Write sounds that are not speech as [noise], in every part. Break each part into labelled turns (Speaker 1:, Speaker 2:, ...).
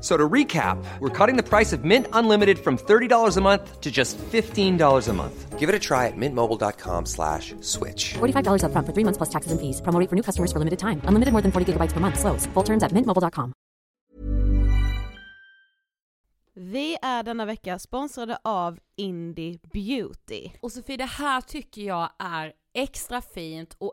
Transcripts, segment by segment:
Speaker 1: So to recap, we're cutting the price of Mint Unlimited from $30 a month to just $15 a month. Give it a try at mintmobile.com slash switch.
Speaker 2: $45 upfront for three months plus taxes and fees. Promo for new customers for limited time. Unlimited more than 40 gigabytes per month. Slows. Full terms at mintmobile.com.
Speaker 3: Vi är denna vecka sponsrade av Indie Beauty.
Speaker 4: Och Sofie, det här tycker jag är extra fint och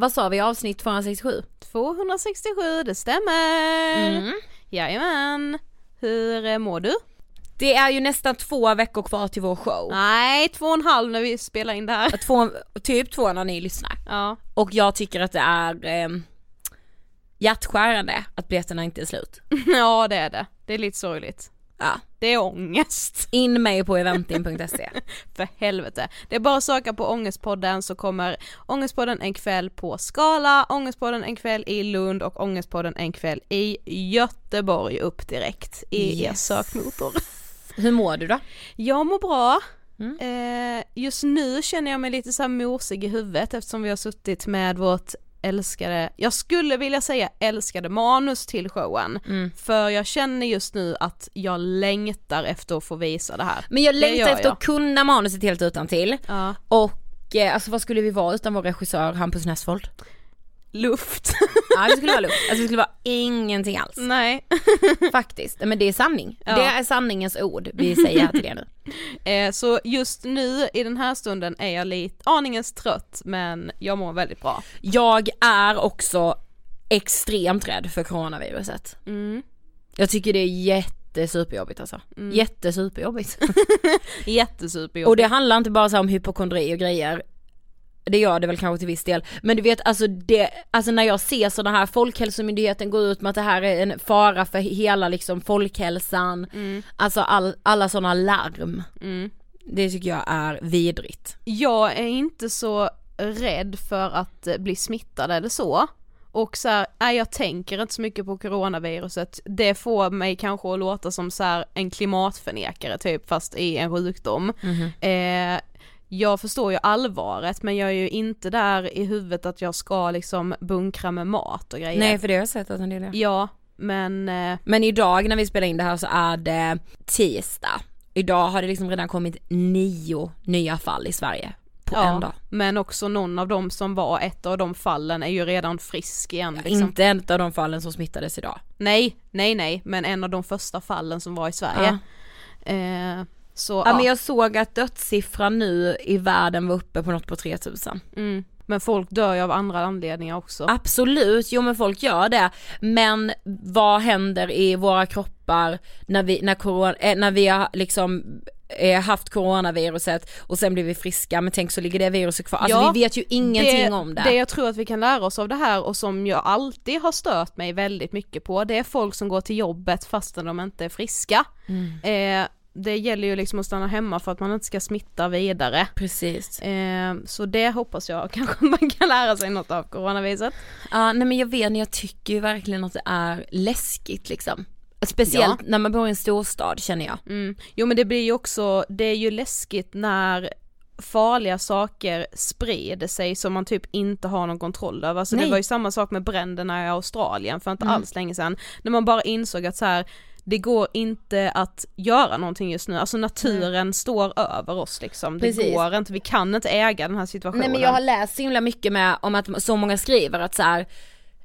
Speaker 4: Vad sa vi avsnitt 267?
Speaker 3: 267, det stämmer!
Speaker 4: Mm.
Speaker 3: Jajamän! Hur eh, mår du?
Speaker 4: Det är ju nästan två veckor kvar till vår show.
Speaker 3: Nej, två och en halv när vi spelar in det här.
Speaker 4: Två, typ två när ni lyssnar.
Speaker 3: Ja.
Speaker 4: Och jag tycker att det är eh, hjärtskärande att biljetterna inte är slut. [laughs]
Speaker 3: ja det är det. Det är lite sorgligt.
Speaker 4: Ja.
Speaker 3: Det är ångest.
Speaker 4: In mig på eventin.se. [laughs]
Speaker 3: För helvete. Det är bara att söka på Ångestpodden så kommer Ångestpodden en kväll på Skala, Ångestpodden en kväll i Lund och Ångestpodden en kväll i Göteborg upp direkt i er
Speaker 4: Yes.
Speaker 3: sökmotor. [laughs]
Speaker 4: Hur mår du då?
Speaker 3: Jag mår bra.
Speaker 4: Mm.
Speaker 3: Eh, just nu känner jag mig lite så här mosig i huvudet eftersom vi har suttit med vårt älskade, jag skulle vilja säga älskade manus till showen.
Speaker 4: Mm.
Speaker 3: För jag känner just nu att jag längtar efter att få visa det här.
Speaker 4: Men jag längtar efter
Speaker 3: jag.
Speaker 4: att kunna manuset helt utan till.
Speaker 3: Ja.
Speaker 4: Och eh, alltså vad skulle vi vara utan vår regissör Hampus Nessvold?
Speaker 3: Luft. [laughs]
Speaker 4: Ja det skulle vara lugnt, alltså det skulle vara ingenting alls.
Speaker 3: Nej. [laughs]
Speaker 4: Faktiskt, men det är sanning.
Speaker 3: Ja.
Speaker 4: Det är sanningens ord vi säger här till er nu. [laughs]
Speaker 3: Eh, så just nu i den här stunden är jag lite aningens trött men jag mår väldigt bra.
Speaker 4: Jag är också extremt rädd för coronaviruset.
Speaker 3: Mm.
Speaker 4: Jag tycker det är jättesuperjobbigt alltså. Jättesuperjobbigt.
Speaker 3: Jättesuperjobbigt.
Speaker 4: Och det handlar inte bara så om hypokondri och grejer. Det gör det väl kanske till viss del. Men du vet alltså det, alltså när jag ser sådana här, Folkhälsomyndigheten går ut med att det här är en fara för hela liksom folkhälsan. Alltså all, alla sådana larm.
Speaker 3: Mm.
Speaker 4: Det tycker jag är vidrigt.
Speaker 3: Jag är inte så rädd för att eh, bli smittad eller så. Och så här, nej, jag tänker inte så mycket på coronaviruset. Det får mig kanske att låta som så här en klimatförnekare typ fast i en sjukdom. Eh, jag förstår ju allvaret men jag är ju inte där i huvudet att jag ska liksom bunkra med mat och grejer.
Speaker 4: Nej för det har jag sett att en del gör.
Speaker 3: Ja, men eh,
Speaker 4: Men idag när vi spelar in det här så är det tisdag. Idag har det liksom redan kommit nio nya fall i Sverige på en dag.
Speaker 3: men också någon av dem som var ett av de fallen är ju redan frisk igen liksom.
Speaker 4: Inte en av de fallen som smittades idag.
Speaker 3: Nej, nej nej, men en av de första fallen som var i Sverige. Eh, så
Speaker 4: Ja,
Speaker 3: ja,
Speaker 4: men jag såg att dödssiffran nu i världen var uppe på något på 3000.
Speaker 3: mm. men folk dör ju av andra anledningar också.
Speaker 4: Absolut, jo men folk gör det. Men vad händer i våra kroppar när vi, när corona, eh, när vi har liksom eh, haft coronaviruset och sen blir vi friska men tänk så ligger det viruset kvar. Alltså
Speaker 3: Ja,
Speaker 4: vi vet ju ingenting om det.
Speaker 3: Det jag tror att vi kan lära oss av det här och som jag alltid har stört mig väldigt mycket på, det är folk som går till jobbet fastän de inte är friska.
Speaker 4: Mm.
Speaker 3: Eh, det gäller ju liksom att stanna hemma för att man inte ska smitta vidare.
Speaker 4: Precis.
Speaker 3: Eh, så det hoppas jag [laughs] kanske man kan lära sig något av coronaviruset.
Speaker 4: Ja nej men jag vet, jag tycker ju verkligen att det är läskigt liksom. Speciellt när man bor i en storstad känner jag.
Speaker 3: Mm. Jo men det blir ju också, det är ju läskigt när farliga saker sprider sig som man typ inte har någon kontroll över. Alltså det
Speaker 4: Nej.
Speaker 3: var ju samma sak med bränderna i Australien för inte
Speaker 4: Mm.
Speaker 3: alls länge sedan. När man bara insåg att så här, det går inte att göra någonting just nu, alltså naturen står över oss liksom. Det
Speaker 4: Precis.
Speaker 3: går inte, vi kan inte äga den här situationen.
Speaker 4: Nej men jag har läst så himla mycket med om att så många skriver att så här,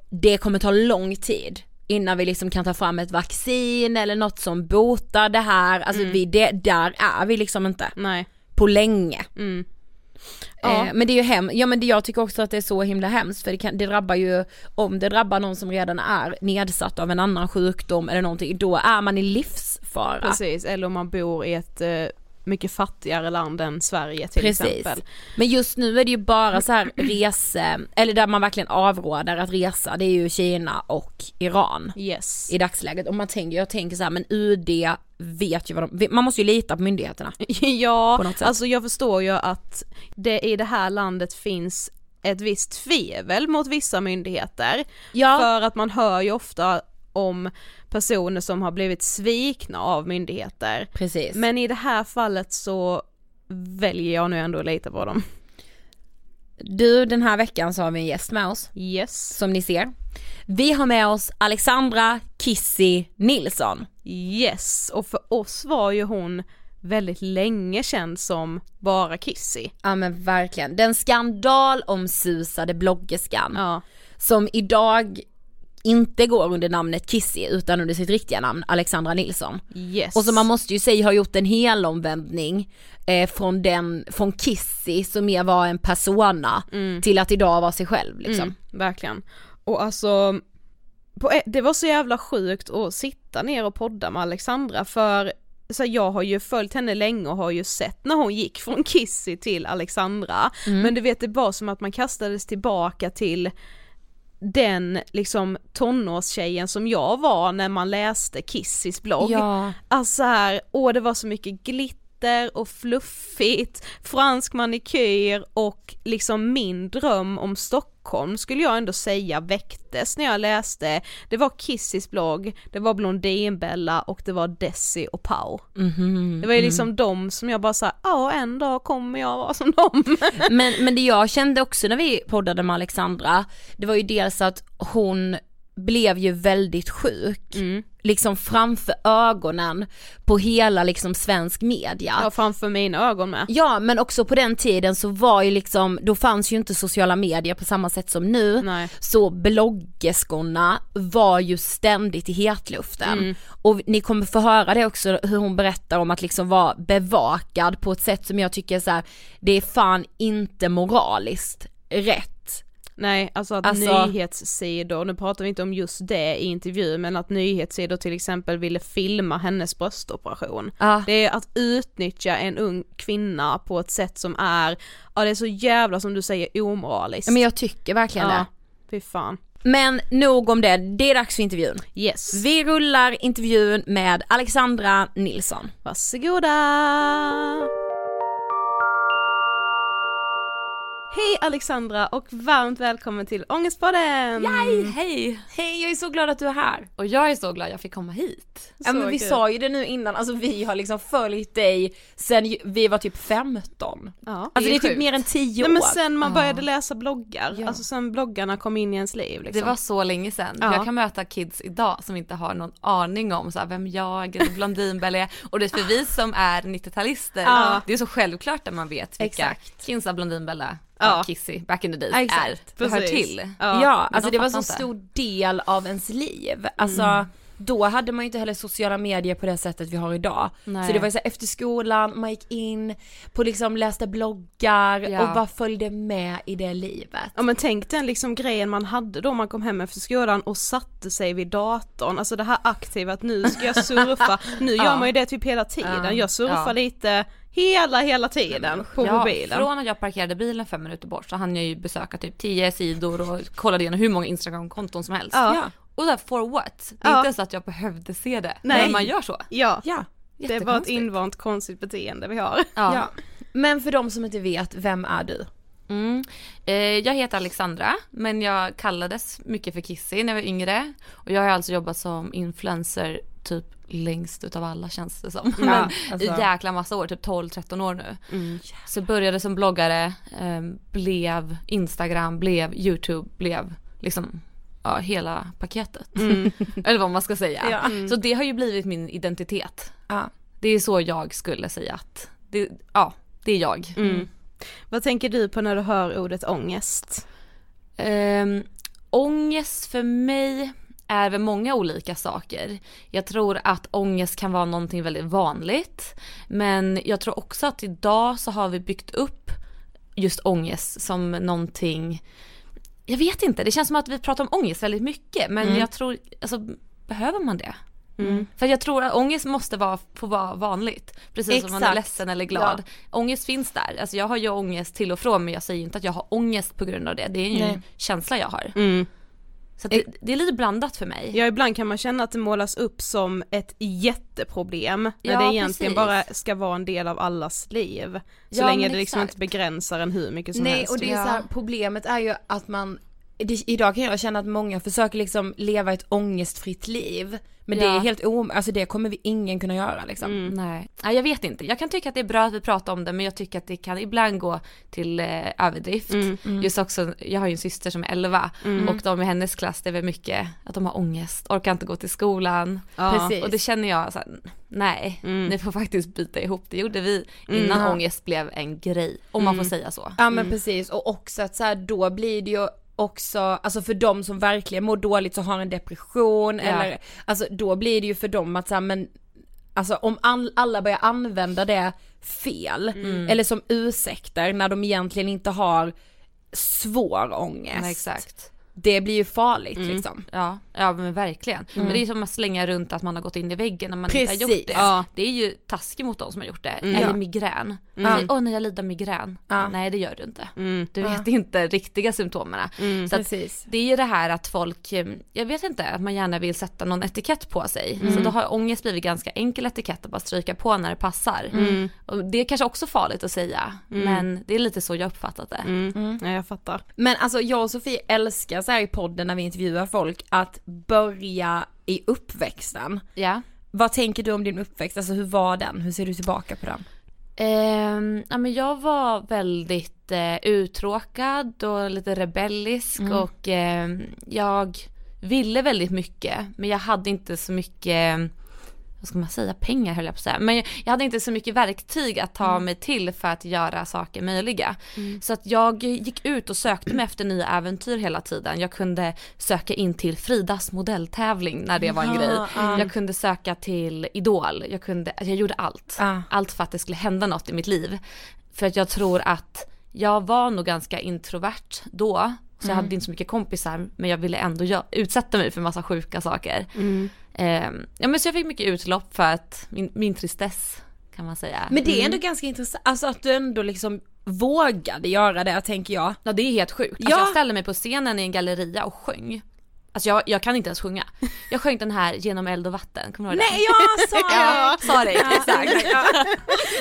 Speaker 4: det kommer ta lång tid innan vi liksom kan ta fram ett vaccin eller något som botar det här, alltså vi, det, där är vi liksom inte
Speaker 3: Nej.
Speaker 4: på länge.
Speaker 3: Mm. Ja.
Speaker 4: Eh, men det är ju hem, ja men det, jag tycker också att det är så himla hemskt för det, kan, det drabbar ju, om det drabbar någon som redan är nedsatt av en annan sjukdom eller någonting, då är man i livsfara.
Speaker 3: Precis, eller om man bor i ett eh, mycket fattigare land än Sverige till
Speaker 4: Precis.
Speaker 3: exempel.
Speaker 4: Men just nu är det ju bara så här [clears throat] rese, eller där man verkligen avråder att resa, det är ju Kina och Iran
Speaker 3: Yes.
Speaker 4: i dagsläget. Och man tänker, jag tänker så här, men UD vet ju vad de, man måste ju lita på myndigheterna. [laughs]
Speaker 3: Ja,
Speaker 4: På
Speaker 3: alltså jag förstår ju att det i det här landet finns ett visst tvivel mot vissa myndigheter.
Speaker 4: Ja.
Speaker 3: För att man hör ju ofta om personer som har blivit svikna av myndigheter.
Speaker 4: Precis.
Speaker 3: Men i det här fallet så väljer jag nu ändå att lita på dem.
Speaker 4: Du, den här veckan så har vi en gäst med oss,
Speaker 3: Yes.
Speaker 4: som ni ser. Vi har med oss Alexandra Kissy Nilsson.
Speaker 3: Yes, och för oss var ju hon väldigt länge känd som bara Kissy.
Speaker 4: Ja men verkligen, den skandalomsusade bloggerskan
Speaker 3: Ja.
Speaker 4: som idag inte går under namnet Kissy utan under sitt riktiga namn Alexandra Nilsson.
Speaker 3: Yes.
Speaker 4: Och som man måste ju säga har gjort en helomvändning eh, från den, från Kissy som mer var en persona till att idag vara sig själv liksom.
Speaker 3: Mm, verkligen. Och alltså, på det var så jävla sjukt att sitta ner och podda med Alexandra för så här, jag har ju följt henne länge och har ju sett när hon gick från Kissy till Alexandra. Men du vet det var som att man kastades tillbaka till den liksom tonårstjejen som jag var när man läste Kissys blogg.
Speaker 4: Ja.
Speaker 3: Alltså här, åh det var så mycket glitter och fluffigt, fransk manikyr och liksom min dröm om Stockholm skulle jag ändå säga väcktes när jag läste, det var Kissys blogg, det var Blondinbella och det var Desi och Pau.
Speaker 4: Mhm,
Speaker 3: Det var ju liksom de som jag bara sa, ja en dag kommer jag vara som dem.
Speaker 4: Men, men det jag kände också när vi poddade med Alexandra, det var ju dels att hon blev ju väldigt sjuk, liksom framför ögonen på hela liksom svensk media.
Speaker 3: Ja framför mina ögon med.
Speaker 4: Ja men också på den tiden så var ju liksom, då fanns ju inte sociala medier på samma sätt som nu.
Speaker 3: Nej.
Speaker 4: Så bloggerskorna var ju ständigt i hetluften.
Speaker 3: Mm.
Speaker 4: Och ni kommer få höra det också hur hon berättar om att liksom vara bevakad på ett sätt som jag tycker så här, det är fan inte moraliskt rätt.
Speaker 3: Nej, alltså att
Speaker 4: Alltså-
Speaker 3: nyhetssidor, nu pratar vi inte om just det i intervju, men att nyhetssidor till exempel ville filma hennes bröstoperation.
Speaker 4: Ja.
Speaker 3: Det är att utnyttja en ung kvinna på ett sätt som är, ja det är så jävla som du säger omoraliskt.
Speaker 4: Ja, Men jag tycker verkligen
Speaker 3: ja,
Speaker 4: det.
Speaker 3: fy fan.
Speaker 4: Men nog om det, det är dags för intervjun.
Speaker 3: Yes.
Speaker 4: Vi rullar intervjun med Alexandra Nilsson.
Speaker 3: Varsågoda! Hej Alexandra och varmt välkommen till Ångestpodden!
Speaker 5: Hej, hej! Hej, jag är så glad att du är här. Och jag är så glad jag fick komma hit.
Speaker 4: Ja men vi sa ju det nu innan, alltså vi har liksom följt dig sen vi var typ 15.
Speaker 3: Ja.
Speaker 4: Alltså det är typ
Speaker 5: sjukt.
Speaker 4: mer än 10
Speaker 3: Nej
Speaker 4: år.
Speaker 3: men sen man började läsa bloggar,
Speaker 4: Ja.
Speaker 3: alltså sen bloggarna kom in i ens liv liksom.
Speaker 5: Det var så länge sedan.
Speaker 3: Ja.
Speaker 5: Jag kan möta kids idag som inte har någon aning om så här, vem jag eller Blondinbella är. Och det är för vi som är 90-talister,
Speaker 3: Ja.
Speaker 5: det är så självklart att man vet vilka
Speaker 3: Exakt.
Speaker 5: Kinsa, Blondinbella
Speaker 3: Ja.
Speaker 5: Kissy back in the days
Speaker 4: Ja,
Speaker 5: är.
Speaker 4: exakt.
Speaker 5: Det hör
Speaker 3: Precis.
Speaker 5: till.
Speaker 3: Ja.
Speaker 4: Ja, alltså
Speaker 5: de
Speaker 4: det var så
Speaker 5: inte.
Speaker 4: stor del av ens liv. Alltså
Speaker 3: Mm.
Speaker 4: Då hade man ju inte heller sociala medier på det sättet vi har idag.
Speaker 5: Nej.
Speaker 4: Så det var ju så här, efter skolan, man gick in på liksom läste bloggar
Speaker 5: Ja.
Speaker 4: och bara följde med i det livet.
Speaker 3: Ja men tänk den liksom grejen man hade då man kom hem efter skolan och satte sig vid datorn, alltså det här aktiva att nu ska jag surfa, [laughs] nu gör man ju det typ hela tiden, jag surfar lite hela hela tiden på
Speaker 5: Ja,
Speaker 3: mobilen.
Speaker 5: från att jag parkerade bilen fem minuter bort så hann jag ju besöka typ 10 sidor och kollade igenom hur många Instagram-konton som helst.
Speaker 3: Ja.
Speaker 5: Ja. Och där for what? Det är
Speaker 3: Ja.
Speaker 5: inte så att jag behövde se det.
Speaker 3: Nej.
Speaker 5: Men man gör så.
Speaker 3: Ja,
Speaker 4: Ja.
Speaker 3: det var ett invant konstigt beteende vi har.
Speaker 5: Ja.
Speaker 4: ja. Men för de som inte vet, vem är du?
Speaker 5: Mm. Eh, jag heter Alexandra men jag kallades mycket för Kissy när jag var yngre. Och jag har alltså jobbat som influencer typ längst utav alla känns det som. Men
Speaker 4: alltså.
Speaker 5: i jäkla massa år, typ 12-13 år nu. Så började som bloggare, eh, blev Instagram, blev YouTube, blev liksom ja, hela paketet. [laughs] Eller vad man ska säga.
Speaker 4: Ja.
Speaker 5: Så det har ju blivit min identitet.
Speaker 4: Ja.
Speaker 5: Det är så jag skulle säga att, det, ja, det är jag.
Speaker 3: Vad tänker du på när du hör ordet ångest?
Speaker 5: Um, ångest för mig är väl många olika saker. Jag tror att ångest kan vara någonting väldigt vanligt. Men jag tror också att idag så har vi byggt upp just ångest som någonting, jag vet inte, det känns som att vi pratar om ångest väldigt mycket men jag tror, alltså behöver man det? För jag tror att ångest måste vara, få vara vanligt. Precis som man är
Speaker 4: Exakt.
Speaker 5: ledsen eller glad. Ångest finns där. Alltså jag har ju ångest till och från men jag säger inte att jag har ångest på grund av det. Det är ju en
Speaker 4: Nej.
Speaker 5: känsla jag har.
Speaker 3: Mm.
Speaker 5: Så att det, det är lite blandat för mig.
Speaker 3: Ja ibland kan man känna att det målas upp som ett jätteproblem när
Speaker 5: Ja,
Speaker 3: det egentligen
Speaker 5: precis.
Speaker 3: bara ska vara en del av allas liv. Så
Speaker 4: Ja,
Speaker 3: länge det liksom
Speaker 4: exakt.
Speaker 3: inte begränsar en hur mycket som
Speaker 4: Nej
Speaker 3: helst.
Speaker 4: och det är
Speaker 5: Ja.
Speaker 4: så här, problemet är ju att man det, idag kan jag känna att många försöker liksom leva ett ångestfritt liv. Men det
Speaker 5: Ja.
Speaker 4: är helt om, alltså det kommer vi ingen kunna göra liksom.
Speaker 3: Mm.
Speaker 5: Nej. Nej, jag vet inte. Jag kan tycka att det är bra att vi pratar om det men jag tycker att det kan ibland gå till eh, överdrift.
Speaker 3: Mm.
Speaker 5: Just också, jag har ju en syster som är 11 och de i hennes klass det är väl mycket att de har ångest, orkar inte gå till skolan.
Speaker 3: Ja.
Speaker 4: Precis.
Speaker 5: Och det känner jag så här, nej,
Speaker 3: Mm.
Speaker 5: ni får faktiskt byta ihop. Det gjorde vi innan
Speaker 4: Ja.
Speaker 5: ångest blev en grej, om man får
Speaker 3: Mm.
Speaker 5: säga så.
Speaker 4: Ja men precis och också att så här, då blir det ju också, alltså för de som verkligen mår dåligt så har en depression
Speaker 5: Ja.
Speaker 4: eller, alltså då blir det ju för dem att så här, men Alltså om all, alla börjar använda det fel,
Speaker 5: Mm.
Speaker 4: eller som ursäkter när de egentligen inte har svår ångest.
Speaker 5: Exakt.
Speaker 4: Det blir ju farligt
Speaker 3: Mm.
Speaker 4: liksom.
Speaker 5: Ja, ja men verkligen. Men det är som att slänga runt att man har gått in i väggen när man inte har gjort
Speaker 4: Precis.
Speaker 5: det.
Speaker 3: Ja.
Speaker 5: Det är ju taskigt mot de som har gjort det.
Speaker 3: Mm.
Speaker 5: Eller
Speaker 4: Ja.
Speaker 5: migrän.
Speaker 4: Mm.
Speaker 5: Åh nej jag lider migrän.
Speaker 4: Ja.
Speaker 5: Nej det gör du inte.
Speaker 3: Mm.
Speaker 5: Du vet inte riktiga symptomen.
Speaker 3: Mm.
Speaker 5: Så
Speaker 4: Precis.
Speaker 5: det är ju det här att folk, eh, jag vet inte, att man gärna vill sätta någon etikett på sig. Så då har ångest blivit ganska enkel etikett att bara stryka på när det passar.
Speaker 3: Mm.
Speaker 5: Och det är kanske också farligt att säga, men det är lite så jag uppfattat det.
Speaker 3: Mm. Ja, jag fattar.
Speaker 4: Men alltså jag och Sofie älskar så här i podden när vi intervjuar folk att börja i uppväxten.
Speaker 5: Ja.
Speaker 4: Vad tänker du om din uppväxt? Alltså hur var den? Hur ser du tillbaka på den?
Speaker 5: Ehm, ja, men jag var väldigt eh, uttråkad och lite rebellisk och ehm, jag ville väldigt mycket men jag hade inte så mycket, vad ska man säga, pengar höll jag på att säga. Men jag, hade inte så mycket verktyg att ta mig till för att göra saker möjliga. Så att jag gick ut och sökte mig efter nya äventyr hela tiden. Jag kunde söka in till Fridas modelltävling när det var en grej. Jag kunde söka till Idol, jag, kunde, jag gjorde allt.
Speaker 4: Ah.
Speaker 5: Allt för att det skulle hända något i mitt liv. För att jag tror att jag var nog ganska introvert då. Så jag hade inte så mycket kompisar men jag ville ändå utsätta mig för massa sjuka saker. Ehm, ja men så jag fick mycket utlopp för att min, min tristess kan man säga.
Speaker 4: Men det är ändå ganska intressant, alltså att du ändå liksom vågade göra det tänker jag.
Speaker 5: Ja det är helt sjukt. Alltså,
Speaker 4: Ja.
Speaker 5: Jag ställde mig på scenen i en galleria och sjöng. Alltså jag, jag kan inte ens sjunga. Jag sjöng den här Genom eld och vatten, kommer du ihåg
Speaker 4: Nej [laughs] jag sa
Speaker 5: Ja, det,
Speaker 4: Ja,
Speaker 5: exakt.
Speaker 4: ja.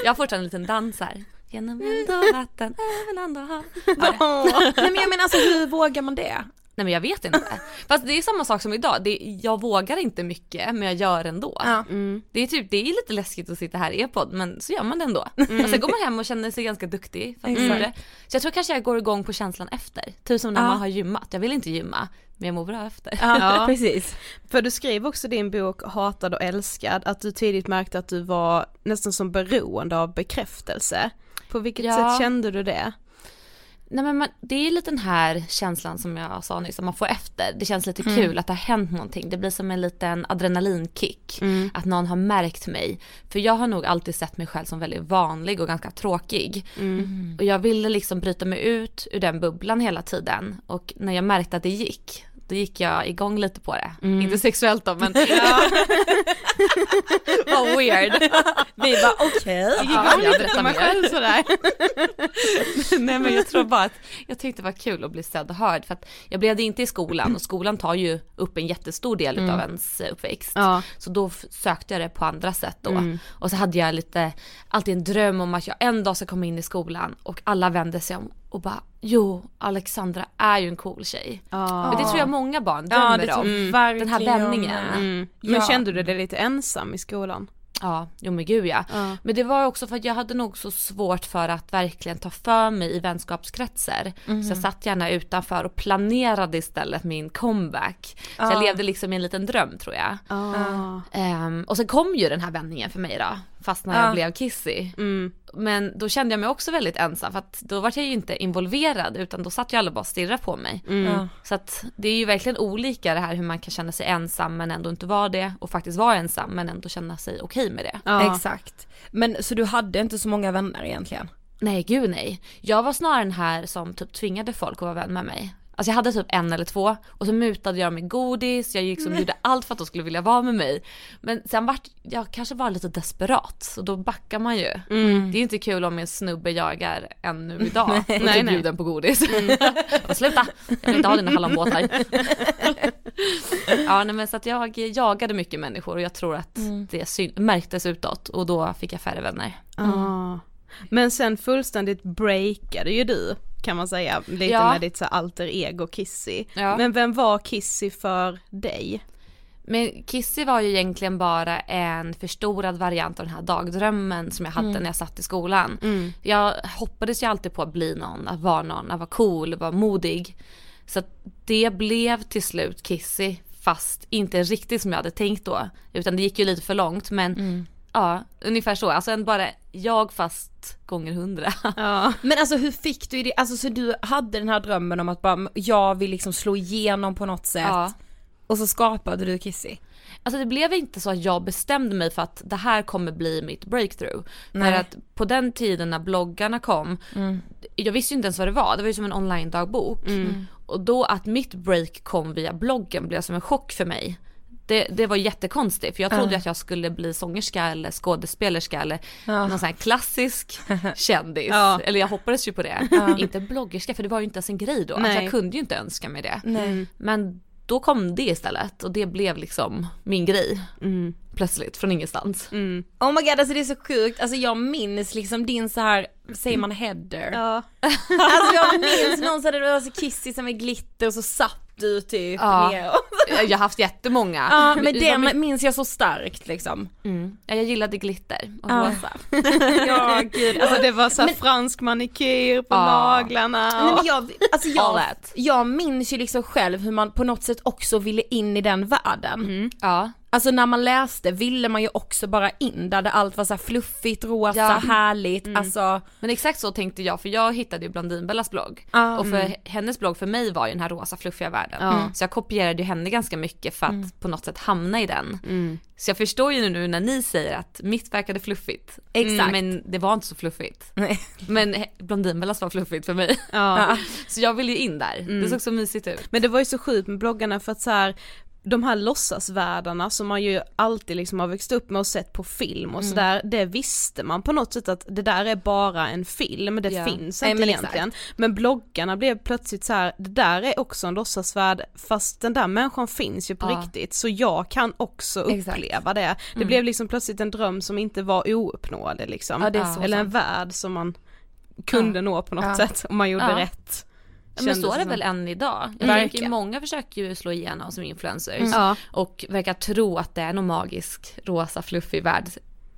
Speaker 5: Jag har fortfarande en liten dans här. Genom eld och vatten, över land och hav. [laughs] Ja, [laughs]
Speaker 4: Nej men jag menar alltså hur vågar man det?
Speaker 5: Nej men jag vet inte. Fast det är samma sak som idag. Det, jag vågar inte mycket men jag gör ändå.
Speaker 4: Ja.
Speaker 5: Det, är typ, det är lite läskigt att sitta här i e-podd men så gör man det ändå. Och sen går man hem och känner sig ganska duktig. För det. Så jag tror kanske jag går igång på känslan efter. Typ som när
Speaker 4: Ja.
Speaker 5: man har gymmat. Jag vill inte gymma men jag mår bra efter.
Speaker 3: Ja. [laughs]
Speaker 4: precis.
Speaker 3: För du skriver också i din bok Hatad och älskad att du tidigt märkte att du var nästan som beroende av bekräftelse. På vilket
Speaker 5: Ja.
Speaker 3: sätt kände du det?
Speaker 5: Nej men man, det är lite den här känslan som jag sa nyss, att man får efter. Det känns lite
Speaker 4: Mm.
Speaker 5: kul att det har hänt någonting. Det blir som en liten adrenalinkick. Att någon har märkt mig. För jag har nog alltid sett mig själv som väldigt vanlig och ganska tråkig. Och jag ville liksom bryta mig ut ur den bubblan hela tiden. Och när jag märkte att det gick, då gick jag igång lite på det. Inte sexuellt då men [laughs] vad weird.
Speaker 4: Vi bara okej.
Speaker 5: Ja, jag berättar
Speaker 3: mig själv sådär. [laughs]
Speaker 5: Nej men jag tror bara att jag tyckte det var kul att bli sedd och hörd för att jag blev det inte i skolan och skolan tar ju upp en jättestor del utav ens eh, uppväxt.
Speaker 3: Ja.
Speaker 5: Så då sökte jag det på andra sätt då. Och så hade jag lite, alltid en dröm om att jag en dag ska komma in i skolan och alla vände sig om och bara jo, Alexandra är ju en cool tjej.
Speaker 3: Ja.
Speaker 5: Men det tror jag många barn
Speaker 4: Ja
Speaker 5: drömmer
Speaker 4: tror
Speaker 5: om.
Speaker 4: jag
Speaker 5: Den här vändningen.
Speaker 3: Mm. Men
Speaker 4: Ja.
Speaker 3: kände du dig lite ensam i skolan?
Speaker 5: Ja, jo men gud ja.
Speaker 3: Ja.
Speaker 5: Men det var också för att jag hade nog så svårt för att verkligen ta för mig i vänskapskretsar. Så jag satt gärna utanför och planerade istället min comeback. Så jag levde liksom i en liten dröm tror jag.
Speaker 3: Ja.
Speaker 5: Ehm, och sen kom ju den här vändningen för mig då, fast när jag
Speaker 4: Ja.
Speaker 5: blev kissy.
Speaker 3: Mm.
Speaker 5: Men då kände jag mig också väldigt ensam för att då var jag ju inte involverad utan då satt ju alla bara och stirrade på mig.
Speaker 4: Ja.
Speaker 5: Så att det är ju verkligen olika det här hur man kan känna sig ensam men ändå inte vara det och faktiskt vara ensam men ändå känna sig okej med det.
Speaker 3: Ja.
Speaker 4: Exakt. Men så du hade inte så många vänner egentligen?
Speaker 5: Nej gud nej. Jag var snarare den här som typ tvingade folk att vara vän med mig. Alltså jag hade typ en eller två och så mutade jag med godis, jag liksom gjorde allt för att de skulle vilja vara med mig. Men sen vart jag kanske var lite desperat och då backar man ju. Det är inte kul om en snubbe jagar en nu [laughs] idag och
Speaker 3: Nej,
Speaker 5: typ
Speaker 3: nej.
Speaker 5: bjuden på godis. [laughs] Och Sluta, jag vill inte ha dina hallonbåtar. [laughs] ja nej men så att jag jagade mycket människor och jag tror att det syn- märktes utåt och då fick jag färre vänner.
Speaker 3: Ja. Men sen fullständigt breakade ju du kan man säga, lite
Speaker 5: Ja.
Speaker 3: med ditt så alter ego Kissy.
Speaker 5: Ja.
Speaker 3: Men vem var Kissy för dig?
Speaker 5: Men Kissy var ju egentligen bara en förstorad variant av den här dagdrömmen som jag hade när jag satt i skolan. Jag hoppades ju alltid på att bli någon, att vara någon, att vara cool, vara modig. Så att det blev till slut Kissy, fast inte riktigt som jag hade tänkt då. Utan det gick ju lite för långt men ja, ungefär så. Alltså en bara jag fast gånger hundra. [laughs]
Speaker 3: Ja.
Speaker 4: Men alltså hur fick du det, alltså så du hade den här drömmen om att bara, jag vill liksom slå igenom på något sätt.
Speaker 5: Ja.
Speaker 4: Och så skapade du Kissy.
Speaker 5: Alltså det blev inte så att jag bestämde mig för att det här kommer bli mitt breakthrough.
Speaker 4: Nej.
Speaker 5: För att på den tiden när bloggarna kom, jag visste ju inte ens vad det var, det var ju som en online-dagbok. Och då att mitt break kom via bloggen blev som en chock för mig. Det, det var jättekonstigt för jag trodde att jag skulle bli sångerska eller skådespelerska eller någon sån här klassisk [laughs] kändis.
Speaker 3: Ja.
Speaker 5: Eller jag hoppades ju på det. Inte bloggerska för det var ju inte ens en grej då. Alltså jag kunde ju inte önska mig det.
Speaker 4: Nej.
Speaker 5: Men då kom det istället och det blev liksom min grej.
Speaker 3: Mm.
Speaker 5: Plötsligt från ingenstans.
Speaker 4: Oh my god alltså det är så sjukt, alltså jag minns liksom din så här, säger man header?
Speaker 3: Ja. [laughs]
Speaker 4: Alltså jag minns någon så hade det var så kissig som med glitter och så satt du typ
Speaker 5: Ja.
Speaker 4: ner.
Speaker 5: Jag har haft jättemånga.
Speaker 4: Ja men
Speaker 5: Det
Speaker 4: minns jag så starkt liksom.
Speaker 5: Mm. Ja, jag gillade glitter och
Speaker 4: Ja.
Speaker 5: rosa. [laughs]
Speaker 4: ja gud.
Speaker 3: Alltså det var så här fransk manikyr på
Speaker 5: Ja.
Speaker 3: naglarna.
Speaker 4: Nej,
Speaker 3: och-
Speaker 4: men jag, alltså
Speaker 5: All
Speaker 4: jag, jag minns ju liksom själv hur man på något sätt också ville in i den världen.
Speaker 5: Ja.
Speaker 4: Alltså när man läste ville man ju också bara in där, där allt var så här fluffigt, rosa,
Speaker 5: Ja.
Speaker 4: härligt, alltså
Speaker 5: Men exakt så tänkte jag för jag hittade ju Blondinbellas blogg.
Speaker 4: Ja.
Speaker 5: Och för hennes blogg för mig var ju den här rosa fluffiga världen.
Speaker 3: Ja.
Speaker 5: Så jag kopierade ju henne ganska mycket för att på något sätt hamna i den.
Speaker 3: Mm.
Speaker 5: Så jag förstår ju nu när ni säger att mitt verkade fluffigt.
Speaker 4: Exakt.
Speaker 5: Men det var inte så fluffigt.
Speaker 4: Nej.
Speaker 5: Men Blondinbellas var fluffigt för mig.
Speaker 3: Ja. [laughs]
Speaker 5: Så jag ville ju in där. Det såg så mysigt ut.
Speaker 3: Men det var ju så sjukt med bloggarna för att så här de här låtsasvärldarna som man ju alltid liksom har växt upp med och sett på film och sådär, det visste man på något sätt att det där är bara en film, det
Speaker 5: Ja.
Speaker 3: finns
Speaker 4: Nej,
Speaker 3: inte
Speaker 4: men
Speaker 3: egentligen. Men bloggarna blev plötsligt så här, det där är också en låtsasvärld fast den där människan finns ju på
Speaker 5: Ja.
Speaker 3: riktigt så jag kan också
Speaker 4: Exakt.
Speaker 3: uppleva det. Det blev liksom plötsligt en dröm som inte var ouppnåelig liksom.
Speaker 4: Ja,
Speaker 3: Eller en
Speaker 4: sant.
Speaker 3: värld som man kunde nå på något
Speaker 4: Ja.
Speaker 3: sätt om man gjorde
Speaker 5: Ja.
Speaker 3: rätt.
Speaker 5: Ja, men så är det
Speaker 3: som.
Speaker 5: väl än idag. Jag tänker många försöker ju slå igenom som influencers
Speaker 3: Ja.
Speaker 5: och verkar tro att det är någon magisk rosa fluffig värld.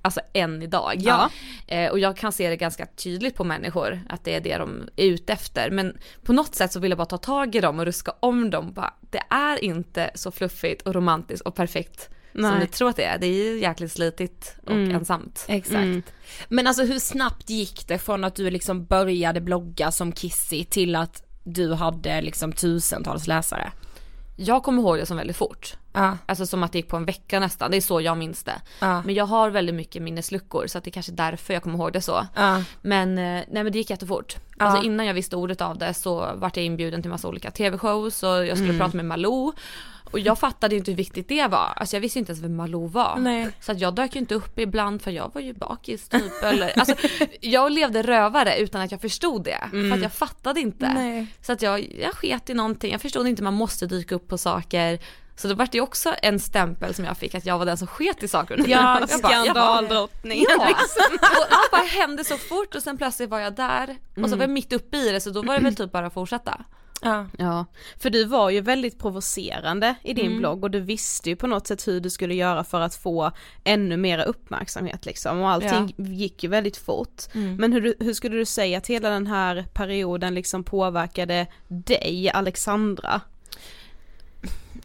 Speaker 5: Alltså än idag.
Speaker 3: Ja.
Speaker 5: Eh, och jag kan se det ganska tydligt på människor att det är det de är ute efter. Men på något sätt så vill jag bara ta tag i dem och ruska om dem. Bara, det är inte så fluffigt och romantiskt och perfekt som
Speaker 3: Nej.
Speaker 5: ni tror att det är. Det är ju jäkligt slitigt och
Speaker 3: Mm.
Speaker 5: ensamt.
Speaker 4: Exakt.
Speaker 3: Mm.
Speaker 4: Men alltså hur snabbt gick det från att du liksom började blogga som Kissy till att du hade liksom tusentals läsare?
Speaker 5: Jag kommer ihåg det som väldigt fort.
Speaker 4: Ja.
Speaker 5: Alltså som att det gick på en vecka nästan, det är så jag minns det.
Speaker 4: Ja.
Speaker 5: Men jag har väldigt mycket minnesluckor så att det är kanske är därför jag kommer ihåg det så.
Speaker 4: Ja.
Speaker 5: Men, eh, nej men det gick jättefort. Alltså innan jag visste ordet av det så vart jag inbjuden till massa olika tv-shows och jag skulle prata med Malou. Och jag fattade inte hur viktigt det var. Alltså jag visste inte ens vem Malou var.
Speaker 4: Nej.
Speaker 5: Så att jag dök ju inte upp ibland för jag var ju bakis typ. Eller, alltså, jag levde rövare utan att jag förstod det. För att jag fattade inte.
Speaker 4: Nej.
Speaker 5: Så att jag, jag sket i någonting. Jag förstod inte man måste dyka upp på saker. Så då vart det också en stämpel som jag fick att jag var den som sket i saker.
Speaker 3: Ja,
Speaker 5: Jag bara- jag bara-
Speaker 3: skandaldrottning.
Speaker 5: Ja, och allt bara hände så fort och sen plötsligt var jag där och så var jag mitt uppe i det så då var det väl typ bara att fortsätta.
Speaker 4: Ja.
Speaker 3: Ja, för du var ju väldigt provocerande i din
Speaker 5: Mm.
Speaker 3: blogg och du visste ju på något sätt hur du skulle göra för att få ännu mer uppmärksamhet liksom och allting gick ju väldigt fort.
Speaker 5: Mm.
Speaker 3: Men hur, hur skulle du säga att hela den här perioden liksom påverkade dig, Alexandra?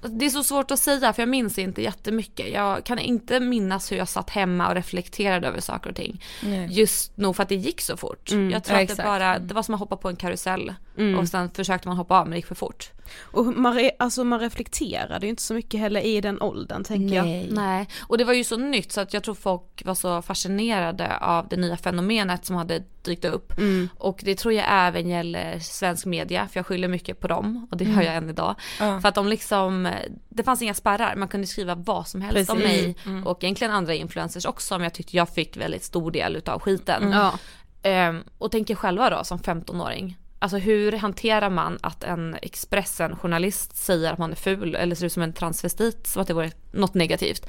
Speaker 5: Det är så svårt att säga för jag minns inte jättemycket. Jag kan inte minnas hur jag satt hemma och reflekterade över saker och ting. Just nog för att det gick så fort. Jag tror
Speaker 4: Ja,
Speaker 5: att det bara, det var som att hoppa på en karusell
Speaker 3: Mm.
Speaker 5: och sen försökte man hoppa av men det gick för fort.
Speaker 3: Och man, re, alltså man reflekterade ju inte så mycket heller i den åldern tänker jag.
Speaker 4: Nej.
Speaker 5: Nej, och det var ju så nytt så att jag tror folk var så fascinerade av det nya fenomenet som hade dykt upp.
Speaker 3: Mm.
Speaker 5: Och det tror jag även gäller svensk media, för jag skyller mycket på dem och det gör jag än idag.
Speaker 4: Ja.
Speaker 5: För att de liksom, det fanns inga spärrar, man kunde skriva vad som helst om
Speaker 4: Precis.
Speaker 5: mig och egentligen andra influencers också men jag tyckte jag fick väldigt stor del utav skiten.
Speaker 3: Ja.
Speaker 5: Ehm, och tänker själva då som 15-åring. Alltså hur hanterar man att en Expressen-journalist säger att man är ful eller ser ut som en transvestit som att det vore något negativt.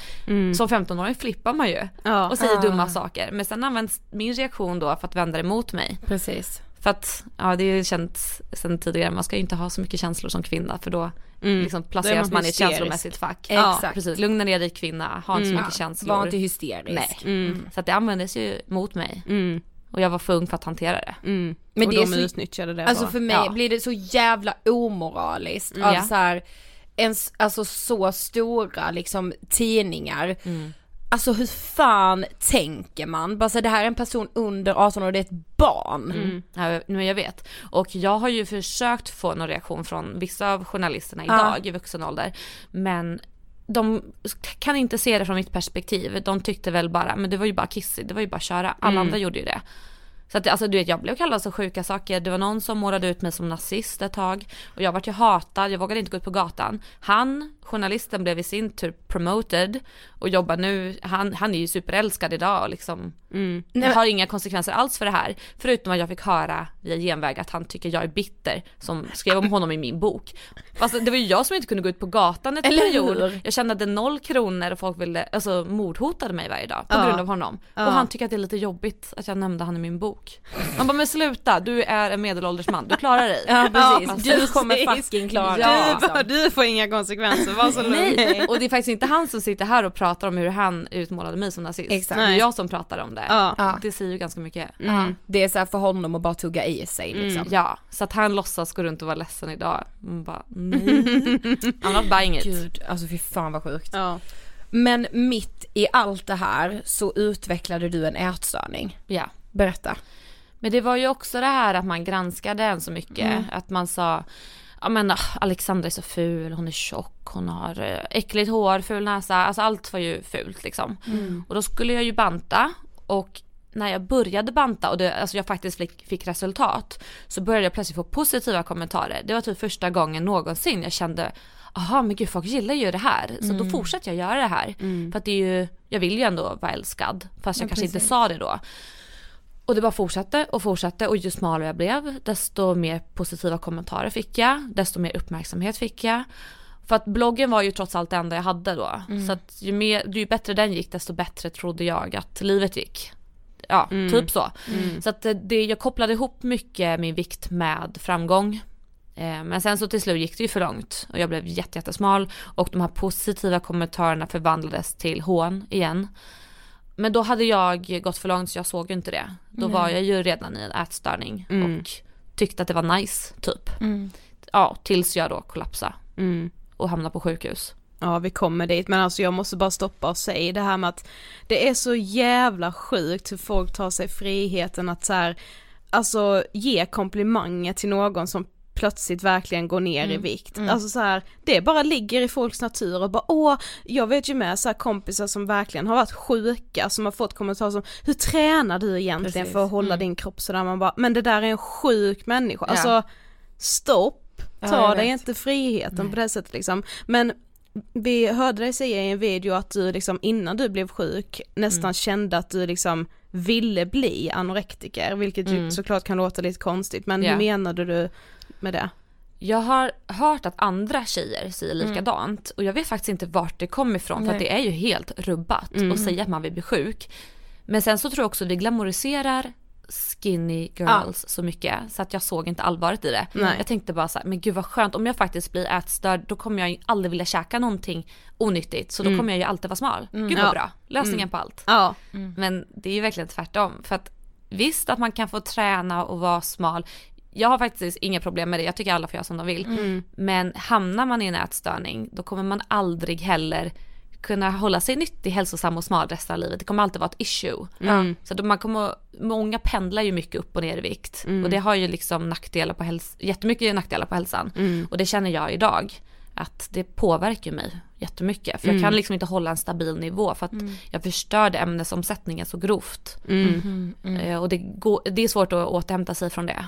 Speaker 5: Som 15-åring flippar man ju
Speaker 3: Ja.
Speaker 5: och säger
Speaker 4: Ah.
Speaker 5: dumma saker. Men sen används min reaktion då för att vända emot mig.
Speaker 4: Precis.
Speaker 5: För att, ja det är ju känt sen tidigare, man ska ju inte ha så mycket känslor som kvinna för då liksom placeras
Speaker 3: man
Speaker 5: man i ett känslomässigt fack.
Speaker 4: Ja,
Speaker 5: Ja, precis. Lugna ner dig kvinna, ha inte så mycket känslor.
Speaker 4: Var inte hysterisk.
Speaker 5: Nej. Så att det användes ju mot mig.
Speaker 3: Mm.
Speaker 5: Och jag var för ung för att hantera det.
Speaker 3: Mm.
Speaker 4: Men
Speaker 3: och
Speaker 4: det
Speaker 3: de
Speaker 4: så-
Speaker 3: utnyttjade det
Speaker 4: Alltså
Speaker 3: bara.
Speaker 4: för mig
Speaker 5: Ja.
Speaker 4: blir det så jävla omoraliskt
Speaker 5: Mm.
Speaker 4: av
Speaker 5: Ja.
Speaker 4: så här, en, s- alltså så stora liksom tidningar.
Speaker 5: Mm.
Speaker 4: Alltså hur fan tänker man? Bara så det här är en person under 18 år, det är ett barn.
Speaker 5: Mm. Ja, men jag vet. Och jag har ju försökt få någon reaktion från vissa av journalisterna
Speaker 4: Ja.
Speaker 5: idag i vuxen ålder. Men de kan inte se det från mitt perspektiv. De tyckte väl bara, men det var ju bara kissigt, det var ju bara att köra. Alla andra gjorde ju det. Så att alltså du vet jag blev kallad så sjuka saker. Det var någon som målade ut mig som nazist ett tag. Och jag vart ju hatad, jag vågade inte gå ut på gatan. Han, journalisten blev i sin tur promoted och jobbar nu, han, han är ju superälskad idag och liksom har inga konsekvenser alls för det här. Förutom att jag fick höra via genväg att han tycker jag är bitter som skrev om honom i min bok. Fast det var ju jag som inte kunde gå ut på gatan ett
Speaker 4: Eller
Speaker 5: period. Jag det noll kronor och folk ville, alltså mordhotade mig varje dag på
Speaker 3: Ja.
Speaker 5: grund av honom.
Speaker 3: Ja.
Speaker 5: Och han tycker att det är lite jobbigt att jag nämnde han i min bok. Man bara men sluta, du är en medelålders man, du klarar dig. [laughs]
Speaker 4: Ja precis,
Speaker 3: Ja,
Speaker 4: du kommer fucking klara
Speaker 5: Ja.
Speaker 4: liksom.
Speaker 3: bara, du får inga konsekvenser, var så [laughs] lugn.
Speaker 5: Nej, och det är faktiskt inte han som sitter här och pratar om hur han utmålade mig som nazist.
Speaker 4: Exakt.
Speaker 5: Det är jag som pratar om det.
Speaker 3: Ja.
Speaker 5: Det säger ju ganska mycket.
Speaker 4: Ja, det är så här för honom att bara tugga i sig liksom.
Speaker 5: Ja, så att han låtsas gå runt och vara ledsen idag. Man bara nej. [laughs] I'm not buying it.
Speaker 4: Gud, alltså fy fan vad sjukt.
Speaker 3: Ja.
Speaker 4: Men mitt i allt det här så utvecklade du en ätstörning.
Speaker 5: Ja.
Speaker 4: Berätta.
Speaker 5: Men det var ju också det här att man granskade en så mycket. Att man sa, ja men ah, Alexandra är så ful, hon är tjock, hon har eh, äckligt hår, ful näsa, alltså allt var ju fult liksom. Och då skulle jag ju banta och när jag började banta och det, alltså jag faktiskt fick, fick resultat så började jag plötsligt få positiva kommentarer. Det var typ första gången någonsin jag kände Jaha men gud folk gillar ju det här så då fortsätter jag göra det här. För att det är ju, jag vill ju ändå vara älskad fast jag kanske inte sa det då. Och det bara fortsatte och fortsatte och ju smalare jag blev desto mer positiva kommentarer fick jag, desto mer uppmärksamhet fick jag. För att bloggen var ju trots allt det enda jag hade då. Så att ju, mer, ju bättre den gick desto bättre trodde jag att livet gick. Ja, typ så. Så att det- det, jag kopplade ihop mycket min vikt med framgång. Eh, Men sen så till slut gick det ju för långt och jag blev jätte, jättesmal och de här positiva kommentarerna förvandlades till hån igen. Men då hade jag gått för långt så jag såg inte det. Då var jag ju redan i en ätstörning och tyckte att det var nice typ. Ja, tills jag då kollapsade
Speaker 3: Mm.
Speaker 5: och hamnade på sjukhus.
Speaker 3: Ja vi kommer dit men alltså jag måste bara stoppa och säga det här med att det är så jävla sjukt hur folk tar sig friheten att så här, alltså ge komplimanger till någon som plötsligt verkligen går ner i vikt. Alltså så här, det bara ligger i folks natur och bara åh, jag vet ju med så här kompisar som verkligen har varit sjuka som har fått kommentarer som hur tränar du egentligen
Speaker 4: Precis.
Speaker 3: för att hålla din kropp sådär man bara men det där är en sjuk människa, alltså stopp,
Speaker 4: Ja,
Speaker 3: ta
Speaker 4: jag
Speaker 3: dig
Speaker 4: vet.
Speaker 3: inte friheten på det sättet liksom. Men vi hörde dig säga i en video att du liksom innan du blev sjuk nästan
Speaker 5: Mm.
Speaker 3: kände att du liksom ville bli anorektiker, vilket ju såklart kan låta lite konstigt men
Speaker 5: Mm. Ja.
Speaker 3: hur menade du med det?
Speaker 5: Jag har hört att andra tjejer säger likadant och jag vet faktiskt inte vart det kommer ifrån för det är ju helt rubbat att säga att man vill bli sjuk. Men sen så tror jag också vi glamoriserar skinny girls så mycket så att jag såg inte allvaret i det.
Speaker 3: Nej.
Speaker 5: Jag tänkte bara så här, men gud vad skönt om jag faktiskt blir ätstörd då kommer jag ju aldrig vilja käka någonting onyttigt så då kommer jag ju alltid vara smal. Gud vad
Speaker 3: Ja.
Speaker 5: bra, lösningen på allt.
Speaker 3: Ja,
Speaker 5: Men det är ju verkligen tvärtom. För att visst att man kan få träna och vara smal. Jag har faktiskt inga problem med det, jag tycker alla får göra som de vill. Men hamnar man i en ätstörning då kommer man aldrig heller kunna hålla sig nyttig, hälsosam och smal resten av livet. Det kommer alltid vara ett issue. Så då man kommer, många pendlar ju mycket upp och ner i vikt. Och det har ju liksom nackdelar på hälsan, jättemycket nackdelar på hälsan. Och det känner jag idag. Att det påverkar mig jättemycket. För jag kan liksom inte hålla en stabil nivå för att jag förstörde ämnesomsättningen så grovt. Eh, Och det, går, det är svårt att återhämta sig från det.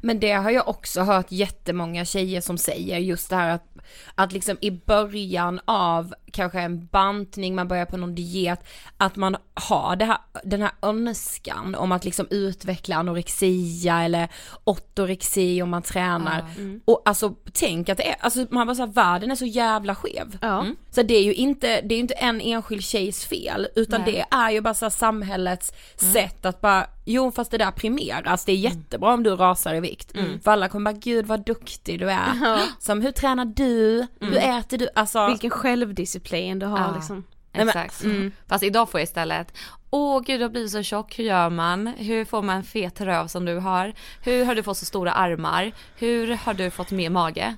Speaker 4: Men det har jag också hört jättemånga tjejer som säger just det här att att liksom i början av kanske en bantning, man börjar på någon diet, att man har det här, den här önskan om att liksom utveckla anorexia eller ortorexi om man tränar. Och alltså tänk att det är, alltså man bara såhär, världen är så jävla skev. Mm. Så det är ju inte, det är ju inte en enskild tjejs fel, utan
Speaker 5: Nej.
Speaker 4: det är ju bara så här samhällets sätt att bara, jo fast det där primeras, det är jättebra om du rasar i vikt. För alla kommer bara, gud vad duktig du är. Som hur tränar du, hur äter du, alltså.
Speaker 3: Vilken självdisciplin du har
Speaker 5: Ja.
Speaker 3: liksom.
Speaker 4: men-
Speaker 5: Exakt.
Speaker 4: mm.
Speaker 5: Fast idag får jag istället, åh gud du har blivit så tjock, hur gör man? Hur får man en fet röv som du har? Hur har du fått så stora armar? Hur har du fått mer mage?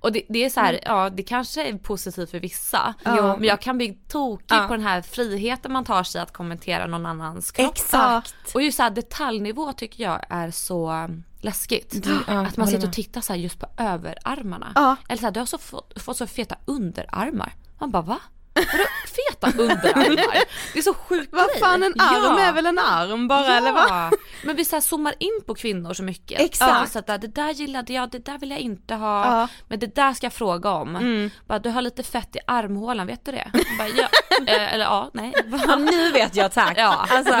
Speaker 5: Och det, det är så här,
Speaker 4: Mm.
Speaker 5: ja det kanske är positivt för vissa.
Speaker 4: Ja.
Speaker 5: Men jag kan bli tokig
Speaker 4: Ja.
Speaker 5: på den här friheten man tar sig att kommentera någon annans kropp.
Speaker 4: Exakt.
Speaker 5: Och just så här detaljnivå tycker jag är så läskigt.
Speaker 4: ja,
Speaker 5: att man sitter och tittar så just på överarmarna.
Speaker 3: Ja.
Speaker 5: Eller så här, du har så fått, fått så feta underarmar. Man bara va? Vadå feta underarmar? Det är så sjukt
Speaker 3: Vad fan en arm
Speaker 5: Ja.
Speaker 3: är väl en arm bara eller vad?
Speaker 5: Ja, men vi så här zoomar in på kvinnor så mycket.
Speaker 3: Exakt.
Speaker 5: Ja, så att det där gillade jag, det där vill jag inte ha,
Speaker 3: Ja. Mm.
Speaker 5: men det där ska jag fråga om. Bara, du har lite fett i armhålan, vet du det? Bara, ja. [laughs] Eh, eller ja, nej.
Speaker 4: Ja, nu vet jag tack.
Speaker 5: Ja.
Speaker 4: Alltså,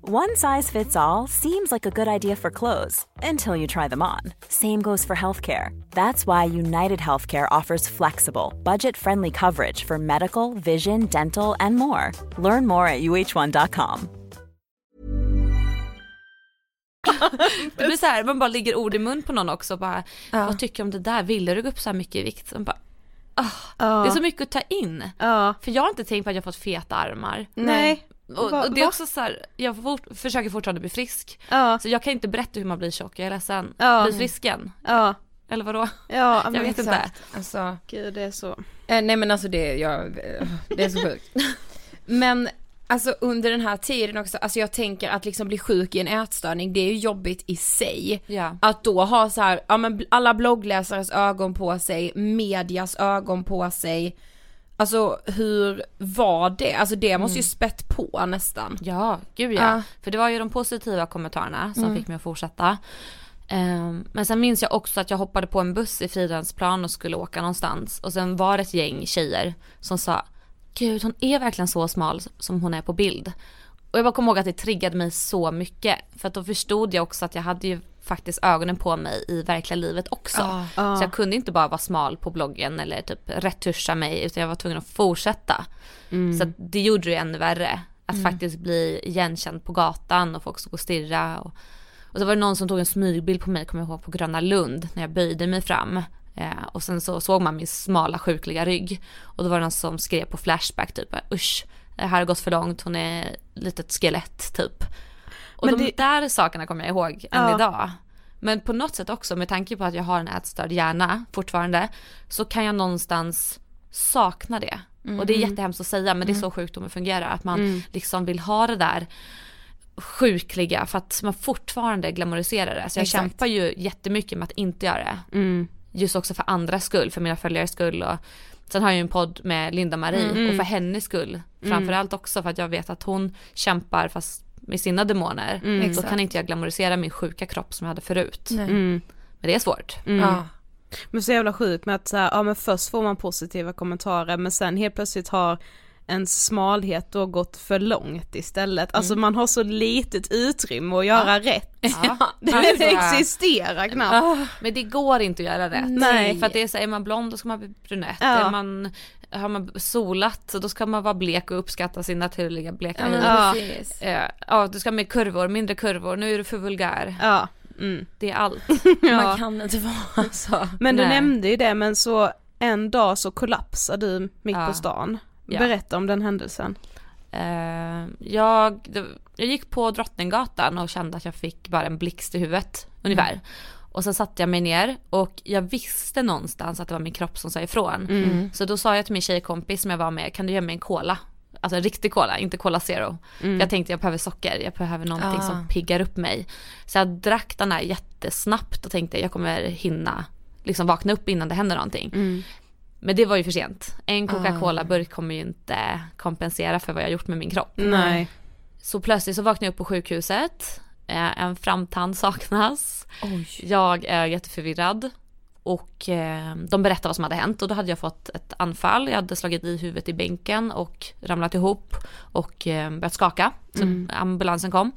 Speaker 6: One size fits all seems like a good idea for clothes until you try them on. Same goes for healthcare. That's why United Healthcare offers flexible, budget friendly coverage for medical, vision, dental, and more. Learn more at uh1.com. [laughs]
Speaker 5: Det blir så här, man bara ligger ord i mun på någon också bara,
Speaker 4: Ja.
Speaker 5: vad tycker du om det där? Ville du gå upp så här mycket i vikt? Bara, ah,
Speaker 3: Ja.
Speaker 5: Det är så mycket att ta in.
Speaker 3: Ja.
Speaker 5: För jag har inte tänkt på att jag har fått feta armar.
Speaker 3: Nej.
Speaker 5: Och,
Speaker 3: Va-
Speaker 5: och det är
Speaker 3: va?
Speaker 5: också så här, jag fort, försöker fortfarande bli frisk.
Speaker 3: Ja.
Speaker 5: Så jag kan inte berätta hur man blir tjock, jag är ledsen.
Speaker 3: Ja.
Speaker 5: Bli frisk igen.
Speaker 3: Ja.
Speaker 5: Eller vadå?
Speaker 3: Ja, [laughs]
Speaker 5: Jag vet inte.
Speaker 4: exakt. Alltså,
Speaker 3: Gud det är så.
Speaker 4: eh, nej men alltså det, jag, eh, det är så sjukt. [laughs] Men alltså under den här tiden också, alltså jag tänker att liksom bli sjuk i en ätstörning, det är ju jobbigt i sig.
Speaker 5: Ja.
Speaker 4: Att då ha så här, ja men alla bloggläsares ögon på sig, medias ögon på sig. Alltså hur var det? Alltså det måste ju spett på nästan.
Speaker 5: Ja, gud ja.
Speaker 4: Ja.
Speaker 5: För det var ju de positiva kommentarerna som fick mig att fortsätta. Ehm, men sen minns jag också att jag hoppade på en buss i Fridhemsplan och skulle åka någonstans. Och sen var det ett gäng tjejer som sa, gud hon är verkligen så smal som hon är på bild. Och jag bara kommer ihåg att det triggade mig så mycket. För att då förstod jag också att jag hade ju faktiskt ögonen på mig i verkliga livet också. Så jag kunde inte bara vara smal på bloggen eller typ retuscha mig utan jag var tvungen att fortsätta. Så att det gjorde det ännu värre. Att faktiskt bli igenkänd på gatan och folk stod och stirra. Och, och så var det någon som tog en smygbild på mig, kommer jag ihåg, på Gröna Lund när jag böjde mig fram. Eh, och sen så såg man min smala sjukliga rygg. Och då var det någon som skrev på Flashback typ usch, det här har gått för långt, hon är ett litet skelett typ. Och
Speaker 3: Men
Speaker 5: de
Speaker 3: det-
Speaker 5: där sakerna kommer jag ihåg än
Speaker 3: Ja.
Speaker 5: idag. Men på något sätt också med tanke på att jag har en ätstörd hjärna fortfarande så kan jag någonstans sakna det. Och det är jättehemskt att säga men det är så sjukdomen fungerar att man liksom vill ha det där sjukliga för att man fortfarande glamoriserar det. Så jag
Speaker 4: Exakt.
Speaker 5: kämpar ju jättemycket med att inte göra det.
Speaker 3: Mm.
Speaker 5: Just också för andras skull, för mina följares skull och sen har jag ju en podd med Linda Marie och för hennes skull. Framförallt också för att jag vet att hon kämpar fast med sina demoner. Då
Speaker 4: Exakt.
Speaker 5: kan inte jag glamorisera min sjuka kropp som jag hade förut.
Speaker 3: Mm.
Speaker 5: Men det är svårt.
Speaker 4: Ja.
Speaker 3: Men så jävla sjukt med att så här, ja men först får man positiva kommentarer men sen helt plötsligt har ens smalhet då gått för långt istället. Alltså man har så litet utrymme att göra rätt.
Speaker 5: Ja. [laughs]
Speaker 3: Det
Speaker 5: Alltså,
Speaker 3: existerar knappt.
Speaker 5: Men det går inte att göra rätt.
Speaker 3: Nej.
Speaker 5: För att det är så, är man blond då ska man bli brunett.
Speaker 3: Ja.
Speaker 5: Är man, har man solat så då ska man vara blek och uppskatta sin naturliga bleka hy.
Speaker 3: Ja.
Speaker 5: Eh, Ja, du ska med kurvor, mindre kurvor, nu är du för vulgär.
Speaker 3: Ja. Mm.
Speaker 5: Det är allt. [laughs]
Speaker 3: Ja.
Speaker 4: Man kan inte vara så.
Speaker 3: Men du
Speaker 5: Nej.
Speaker 3: nämnde ju det men så en dag så kollapsade du mitt
Speaker 5: Ja.
Speaker 3: på stan.
Speaker 5: Ja.
Speaker 3: Berätta om den händelsen.
Speaker 5: Eh, jag, jag gick på Drottninggatan och kände att jag fick bara en blixt i huvudet ungefär. Och sen satte jag mig ner och jag visste någonstans att det var min kropp som sa ifrån. Så då sa jag till min tjejkompis som jag var med, kan du göra mig en cola? Alltså en riktig cola, inte cola zero. För jag tänkte jag behöver socker, jag behöver någonting
Speaker 4: Ah.
Speaker 5: som piggar upp mig. Så jag drack den här jättesnabbt och tänkte jag kommer hinna liksom vakna upp innan det händer någonting. Men det var ju för sent. En Coca-Cola-burk kommer ju inte kompensera för vad jag gjort med min kropp.
Speaker 3: Nej.
Speaker 5: Så plötsligt så vaknade jag upp på sjukhuset. Eh, En framtand saknas. Jag är jätteförvirrad. Och eh, de berättade vad som hade hänt och då hade jag fått ett anfall. Jag hade slagit i huvudet i bänken och ramlat ihop och eh, börjat skaka. Så ambulansen kom.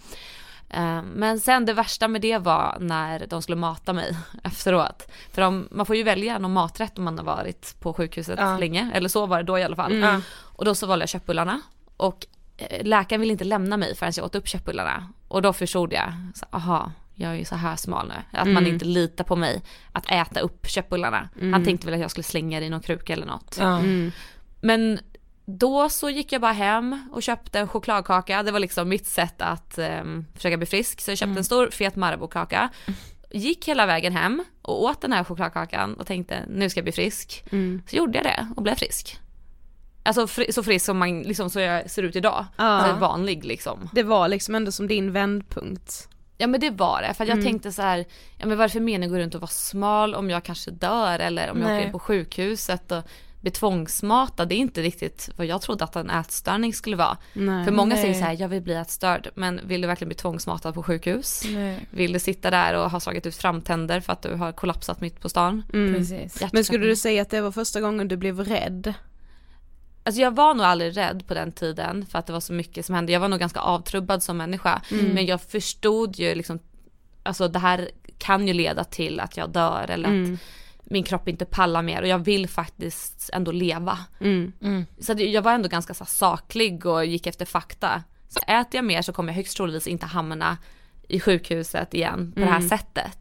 Speaker 5: Eh, Men sen det värsta med det var när de skulle mata mig [laughs] efteråt. För de, man får ju välja någon maträtt om man har varit på sjukhuset
Speaker 4: Ja.
Speaker 5: länge. Eller så var det då i alla fall.
Speaker 4: Ja.
Speaker 5: Och då så valde jag köttbullarna. Och eh, läkaren ville inte lämna mig förrän jag åt upp köttbullarna. Och då förstod jag, så, aha, jag är ju så här smal nu. Att man inte litar på mig att äta upp köttbullarna. Han tänkte väl att jag skulle slänga det i någon kruka eller något. Men då så gick jag bara hem och köpte en chokladkaka. Det var liksom mitt sätt att um, försöka bli frisk. Så jag köpte en stor fet Marabou-kaka. Gick hela vägen hem och åt den här chokladkakan och tänkte nu ska jag bli frisk. Så gjorde jag det och blev frisk. Alltså fri, så frisk som, man, liksom, så jag ser ut idag.
Speaker 3: Ja.
Speaker 5: Alltså vanlig liksom.
Speaker 3: Det var liksom ändå som din vändpunkt.
Speaker 5: Ja men det var det, för jag
Speaker 3: Mm.
Speaker 5: tänkte så här, ja men varför meningen gå runt och vara smal om jag kanske dör eller om jag
Speaker 4: Nej.
Speaker 5: åker in på sjukhuset och blir tvångsmatad. Det är inte riktigt vad jag trodde att en ätstörning skulle vara.
Speaker 3: Nej.
Speaker 5: För många säger
Speaker 4: Nej.
Speaker 5: så här, jag vill bli ätstörd, men vill du verkligen bli tvångsmatad på sjukhus?
Speaker 4: Nej.
Speaker 5: Vill du sitta där och ha slagit ut framtänder för att du har kollapsat mitt på stan?
Speaker 3: Mm.
Speaker 4: Precis.
Speaker 3: Men skulle du säga att det var första gången du blev rädd?
Speaker 5: Alltså jag var nog aldrig rädd på den tiden för att det var så mycket som hände. Jag var nog ganska avtrubbad som människa. Men jag förstod ju liksom, alltså det här kan ju leda till att jag dör eller att min kropp inte pallar mer och jag vill faktiskt ändå leva.
Speaker 3: Mm.
Speaker 5: Så att jag var ändå ganska så saklig och gick efter fakta. Så äter jag mer så kommer jag högst troligtvis inte hamna i sjukhuset igen på det här sättet.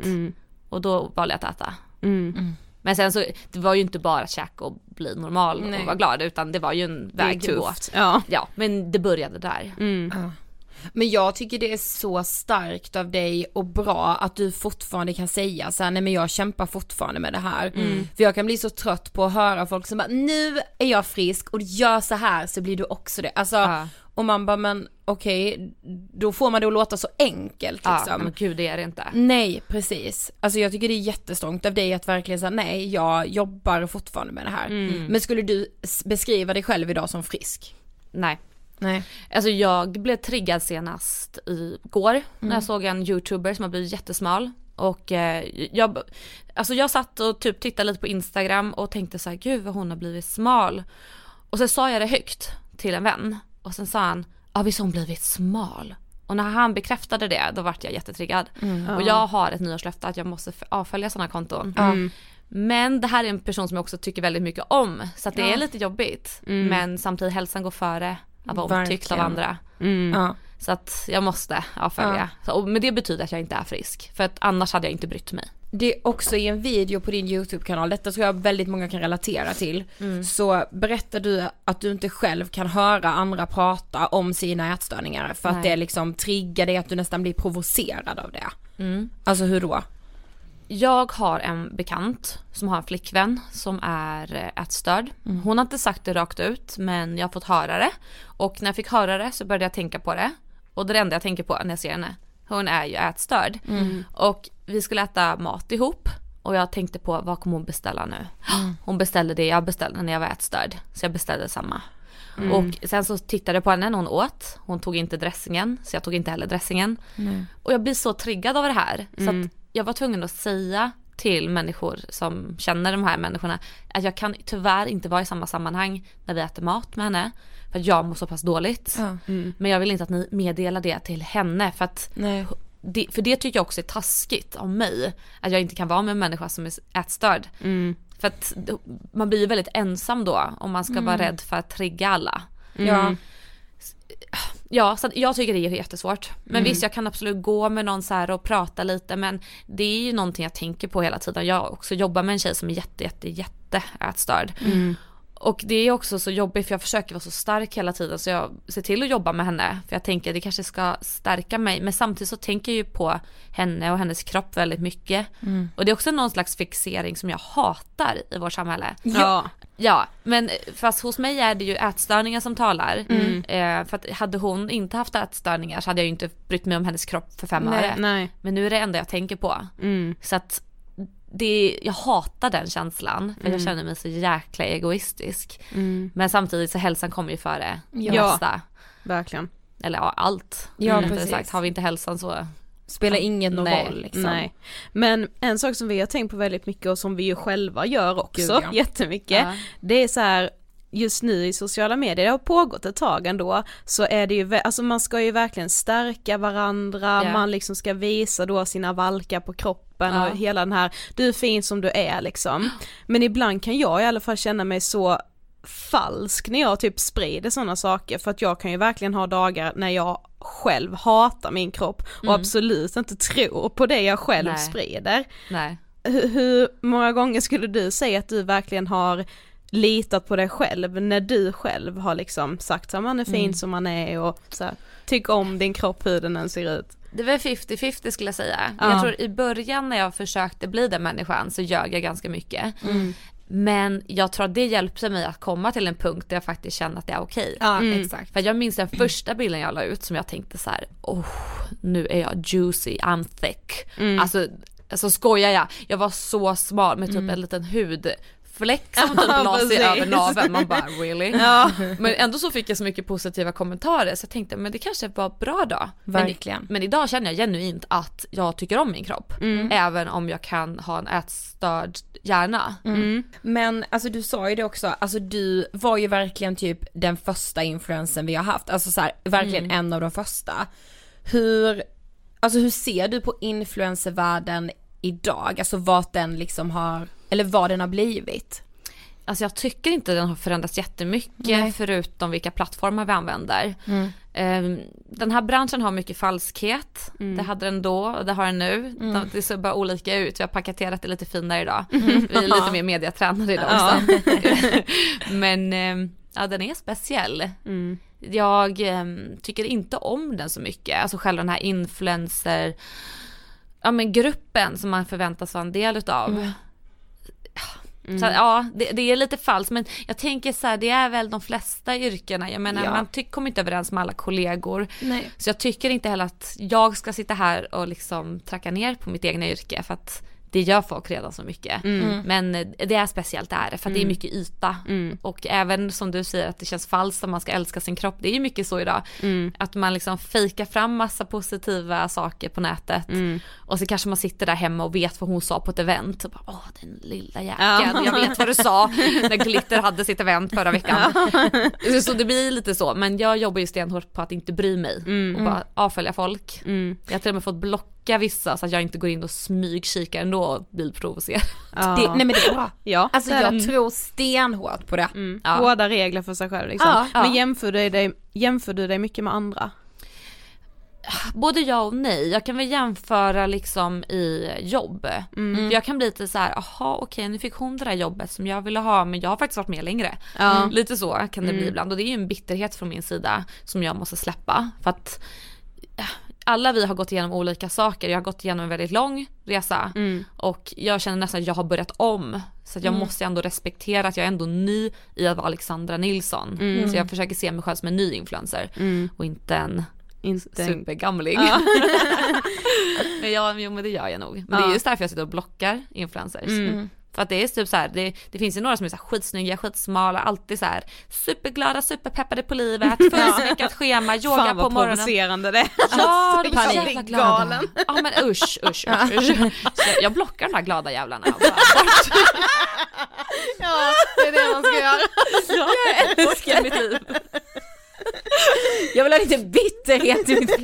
Speaker 5: Och då valde jag att äta.
Speaker 3: Mm.
Speaker 5: Men sen så, det var ju inte bara att käka och bli normal
Speaker 4: Nej.
Speaker 5: och vara glad utan det var ju en väg att gå.
Speaker 3: tufft. Ja.
Speaker 5: Ja, men det började där.
Speaker 3: Mm.
Speaker 4: Men jag tycker det är så starkt av dig och bra att du fortfarande kan säga så här, nej men jag kämpar fortfarande med det här. För jag kan bli så trött på att höra folk som bara, nu är jag frisk och gör så här så blir du också det. Alltså,
Speaker 5: Ja.
Speaker 4: och man bara, men okej, då får man det att låta så enkelt
Speaker 5: Ja,
Speaker 4: liksom.
Speaker 5: men gud det är det inte.
Speaker 4: Nej, precis. Alltså jag tycker det är jättestrångt av dig att verkligen säga nej, jag jobbar fortfarande med det här. Men skulle du beskriva dig själv idag som frisk?
Speaker 5: Nej.
Speaker 4: Nej.
Speaker 5: Alltså jag blev triggad senast igår när jag såg en youtuber som har blivit jättesmal. Och eh, jag, alltså jag satt och typ tittade lite på Instagram och tänkte så här, gud vad hon har blivit smal. Och så sa jag det högt till en vän. Och sen sa han, ja visst har hon blivit smal. Och när han bekräftade det, då vart jag jättetriggad. Och jag har ett nyårslöfte att jag måste avfölja sådana konton. Men det här är en person som jag också tycker väldigt mycket om. Så att det är lite jobbigt. Men samtidigt hälsan går före att vara omtyckt av andra.
Speaker 4: Ja.
Speaker 5: Så att jag måste avfölja. Så, och, men det betyder att jag inte är frisk. För att annars hade jag inte brytt mig.
Speaker 4: Det är också i en video på din YouTube-kanal, detta tror jag väldigt många kan relatera till,
Speaker 5: Mm.
Speaker 4: så berättar du att du inte själv kan höra andra prata om sina ätstörningar för att
Speaker 5: Nej.
Speaker 4: det liksom triggar dig att du nästan blir provocerad av det.
Speaker 5: Mm.
Speaker 4: Alltså hur då?
Speaker 5: Jag har en bekant som har en flickvän som är eh, ätstörd. Hon har inte sagt det rakt ut men jag har fått höra det. Och när jag fick höra det så började jag tänka på det. Och det är det enda jag tänker på när jag ser henne. Hon är ju ätstörd. Och vi skulle äta mat ihop. Och jag tänkte på vad kommer hon beställa nu? Hon beställde det jag beställde när jag var ätstörd. Så jag beställde samma. Och sen så tittade jag på henne när hon åt. Hon tog inte dressingen så jag tog inte heller dressingen. Och jag blir så triggad av det här. Så att jag var tvungen att säga till människor som känner de här människorna att jag kan tyvärr inte vara i samma sammanhang när vi äter mat med henne för att jag mår så pass dåligt.
Speaker 4: Ja.
Speaker 5: Men jag vill inte att ni meddelar det till henne för att
Speaker 4: Nej.
Speaker 5: det, för det tycker jag också är taskigt av mig. Att jag inte kan vara med en människa som är ätstörd. För att man blir ju väldigt ensam då om man ska vara rädd för att trigga alla.
Speaker 4: Ja.
Speaker 5: Ja, så jag tycker det är jättesvårt. Men visst, jag kan absolut gå med någon så här och prata lite men det är ju någonting jag tänker på hela tiden. Jag också jobbar med en tjej som är jätte, jätte, jätte ätstörd. Och det är också så jobbigt för jag försöker vara så stark hela tiden så jag ser till att jobba med henne för jag tänker det kanske ska stärka mig men samtidigt så tänker jag ju på henne och hennes kropp väldigt mycket. Och det är också någon slags fixering som jag hatar i vårt samhälle.
Speaker 3: Ja.
Speaker 5: Ja, men fast hos mig är det ju ätstörningar som talar. Eh, för att hade hon inte haft ätstörningar så hade jag ju inte brytt mig om hennes kropp för fem
Speaker 3: Nej,
Speaker 5: öre.
Speaker 3: nej.
Speaker 5: Men nu är det enda jag tänker på.
Speaker 3: Mm.
Speaker 5: Så att det, jag hatar den känslan för jag känner mig så jäkla egoistisk. Men samtidigt så hälsan kommer ju före det
Speaker 3: Ja.
Speaker 5: mesta.
Speaker 3: Verkligen.
Speaker 5: Eller ja, allt.
Speaker 4: Ja, precis.
Speaker 5: sagt. Har vi inte hälsan så
Speaker 4: Spelar ingen någon
Speaker 5: Nej,
Speaker 4: roll liksom.
Speaker 3: Nej. Men en sak som vi har tänkt på väldigt mycket och som vi ju själva gör också
Speaker 4: Gud, ja. [laughs]
Speaker 3: jättemycket.
Speaker 5: Ja.
Speaker 3: Det är så här just nu i sociala medier, det har pågått ett tag ändå, så är det ju, alltså man ska ju verkligen stärka varandra,
Speaker 5: Ja.
Speaker 3: man liksom ska visa då sina valkar på kroppen
Speaker 5: Ja.
Speaker 3: och hela den här, du är fin som du är liksom. Men ibland kan jag i alla fall känna mig så falsk när jag typ sprider sådana saker för att jag kan ju verkligen ha dagar när jag själv hatar min kropp och absolut inte tror på det jag själv
Speaker 5: Nej.
Speaker 3: sprider.
Speaker 5: nej.
Speaker 3: Hur, hur många gånger skulle du säga att du verkligen har litat på dig själv när du själv har liksom sagt att man är fin som man är och så här, tyck om din kropp hur den än ser ut.
Speaker 5: Det var 50-50 skulle jag säga.
Speaker 3: Ja.
Speaker 5: Jag tror i början när jag försökte bli den människan så ljög jag ganska mycket. Men jag tror att det hjälpte mig att komma till en punkt där jag faktiskt kände att det är okej.
Speaker 4: Ja, exakt.
Speaker 5: För jag minns den första bilden jag la ut som jag tänkte så här: oh, nu är jag juicy, I'm thick. Alltså, alltså skojar jag, jag var så smal med typ en liten hudfläck [laughs] som typ
Speaker 3: Ja,
Speaker 5: la sig över naveln, man bara really? [laughs] Men ändå så fick jag så mycket positiva kommentarer så jag tänkte men det kanske var bra då.
Speaker 4: Verkligen.
Speaker 5: Men, men idag känner jag genuint att jag tycker om min kropp. Även om jag kan ha en ätstörd hjärna.
Speaker 4: Men alltså du sa ju det också, alltså du var ju verkligen typ den första influensen vi har haft, alltså så här, verkligen en av de första. Hur, alltså hur ser du på influencervärlden idag, alltså vart den liksom har, eller vad den har blivit?
Speaker 5: Alltså jag tycker inte den har förändrats jättemycket
Speaker 4: Nej.
Speaker 5: förutom vilka plattformar vi använder. Ehm, Den här branschen har mycket falskhet. Det hade den då och det har den nu. De- Det ser bara olika ut. Vi har paketerat det lite finare idag. Vi är lite mer mediatränade idag också. [laughs] Men ehm, ja, den är speciell. Jag ehm, tycker inte om den så mycket. Alltså själva den här influencer, ja men gruppen som man förväntas vara en del utav. Så att, ja, det, det är lite falskt men jag tänker så här, det är väl de flesta yrkena. Jag menar
Speaker 4: Ja.
Speaker 5: man ty- kommer inte överens med alla kollegor.
Speaker 4: Nej.
Speaker 5: Så jag tycker inte heller att jag ska sitta här och liksom tracka ner på mitt egna yrke för att det gör folk redan så mycket. Men eh, det är speciellt det är för att det är mycket yta. Och även som du säger att det känns falskt om man ska älska sin kropp. Det är ju mycket så idag. Att man liksom fejkar fram massa positiva saker på nätet. Och så kanske man sitter där hemma och vet vad hon sa på ett event. Och bara, Åh den lilla jäkeln, jag vet vad du sa [laughs] när Glitter hade sitt event förra veckan. Så det blir lite så. Men jag jobbar ju stenhårt på att inte bry mig och bara avfölja folk. Jag har till och med fått blocka vissa så att jag inte går in och smygkikar ändå och blir provocerad.
Speaker 3: Ja.
Speaker 4: Det, nej men det är bra.
Speaker 3: ja,
Speaker 4: Alltså jag
Speaker 3: det.
Speaker 4: tror stenhårt på det.
Speaker 5: Ja.
Speaker 3: Hårda regler för sig själv liksom.
Speaker 4: Ja, ja.
Speaker 3: Men jämför du, dig, jämför du dig mycket med andra?
Speaker 5: Både ja och nej. Jag kan väl jämföra liksom i jobb. För jag kan bli lite så här, aha okej nu fick hon det där jobbet som jag ville ha men jag har faktiskt varit med längre.
Speaker 3: Ja.
Speaker 5: Lite så kan det bli ibland och det är ju en bitterhet från min sida som jag måste släppa. För att alla vi har gått igenom olika saker. Jag har gått igenom en väldigt lång resa och jag känner nästan att jag har börjat om. Så att jag måste ändå respektera att jag är ändå ny i att vara Alexandra Nilsson. Så jag försöker se mig själv som en ny influencer och inte en
Speaker 3: Inte
Speaker 5: supergamling. [laughs] men ja, jo, men det gör jag nog. Men det är
Speaker 3: Ja.
Speaker 5: just därför jag sitter och blockar influencers. För att det är typ så här, det, det finns ju några som är så här skitsnygga, skitsmala, alltid så här superglada, superpeppade på livet, [laughs] fullsmyckat schema, yoga
Speaker 3: Fan
Speaker 5: på
Speaker 3: vad
Speaker 5: morgonen.
Speaker 3: provocerande det.
Speaker 5: Ja, de är jävla
Speaker 3: Panik.
Speaker 5: glada. Ja men usch, usch, usch, usch. Så jag blockar de här glada jävlarna. Bara.
Speaker 3: Ja, det är det man ska göra.
Speaker 5: Jag älskar mitt liv.
Speaker 4: Jag vill ha lite bitterhet i mitt. [laughs]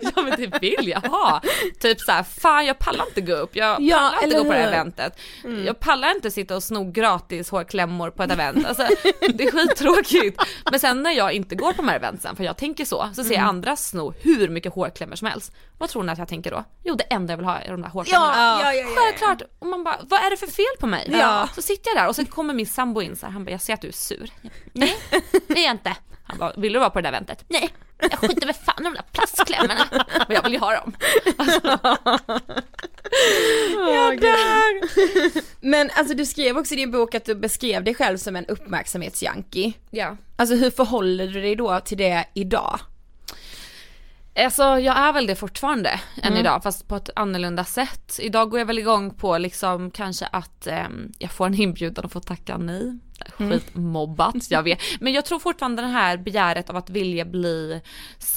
Speaker 5: Ja men det vill jag ha. Typ såhär, fan jag pallar inte gå upp, jag
Speaker 4: Ja,
Speaker 5: pallar inte gå på det här eventet. Jag pallar inte sitta och sno gratis hårklämmor på ett event. Alltså, det är skittråkigt. Men sen när jag inte går på de här eventsen, för jag tänker så, så ser jag andra sno hur mycket hårklämmor som helst. Vad tror ni att jag tänker då? Jo det enda jag vill ha är de där hårklämmorna.
Speaker 4: Ja, ja, ja, ja.
Speaker 5: Självklart! Och man bara, vad är det för fel på mig?
Speaker 4: Ja.
Speaker 5: Så sitter jag där och så kommer min sambo in så här, han bara, jag ser att du är sur. Jag Nej, [laughs] det är jag inte. Han bara, vill du vara på det där eventet? Nej, jag skiter väl fan i de där plastklämmorna. Men jag vill ju ha dem. [laughs]
Speaker 4: Jag dör! Men alltså du skrev också i din bok att du beskrev dig själv som en uppmärksamhetsjunkie.
Speaker 5: Ja.
Speaker 4: Alltså hur förhåller du dig då till det idag?
Speaker 5: Alltså jag är väl det fortfarande än idag fast på ett annorlunda sätt. Idag går jag väl igång på liksom kanske att ehm, jag får en inbjudan och får tacka nej. Skitmobbat, jag vet. Men jag tror fortfarande det här begäret av att vilja bli,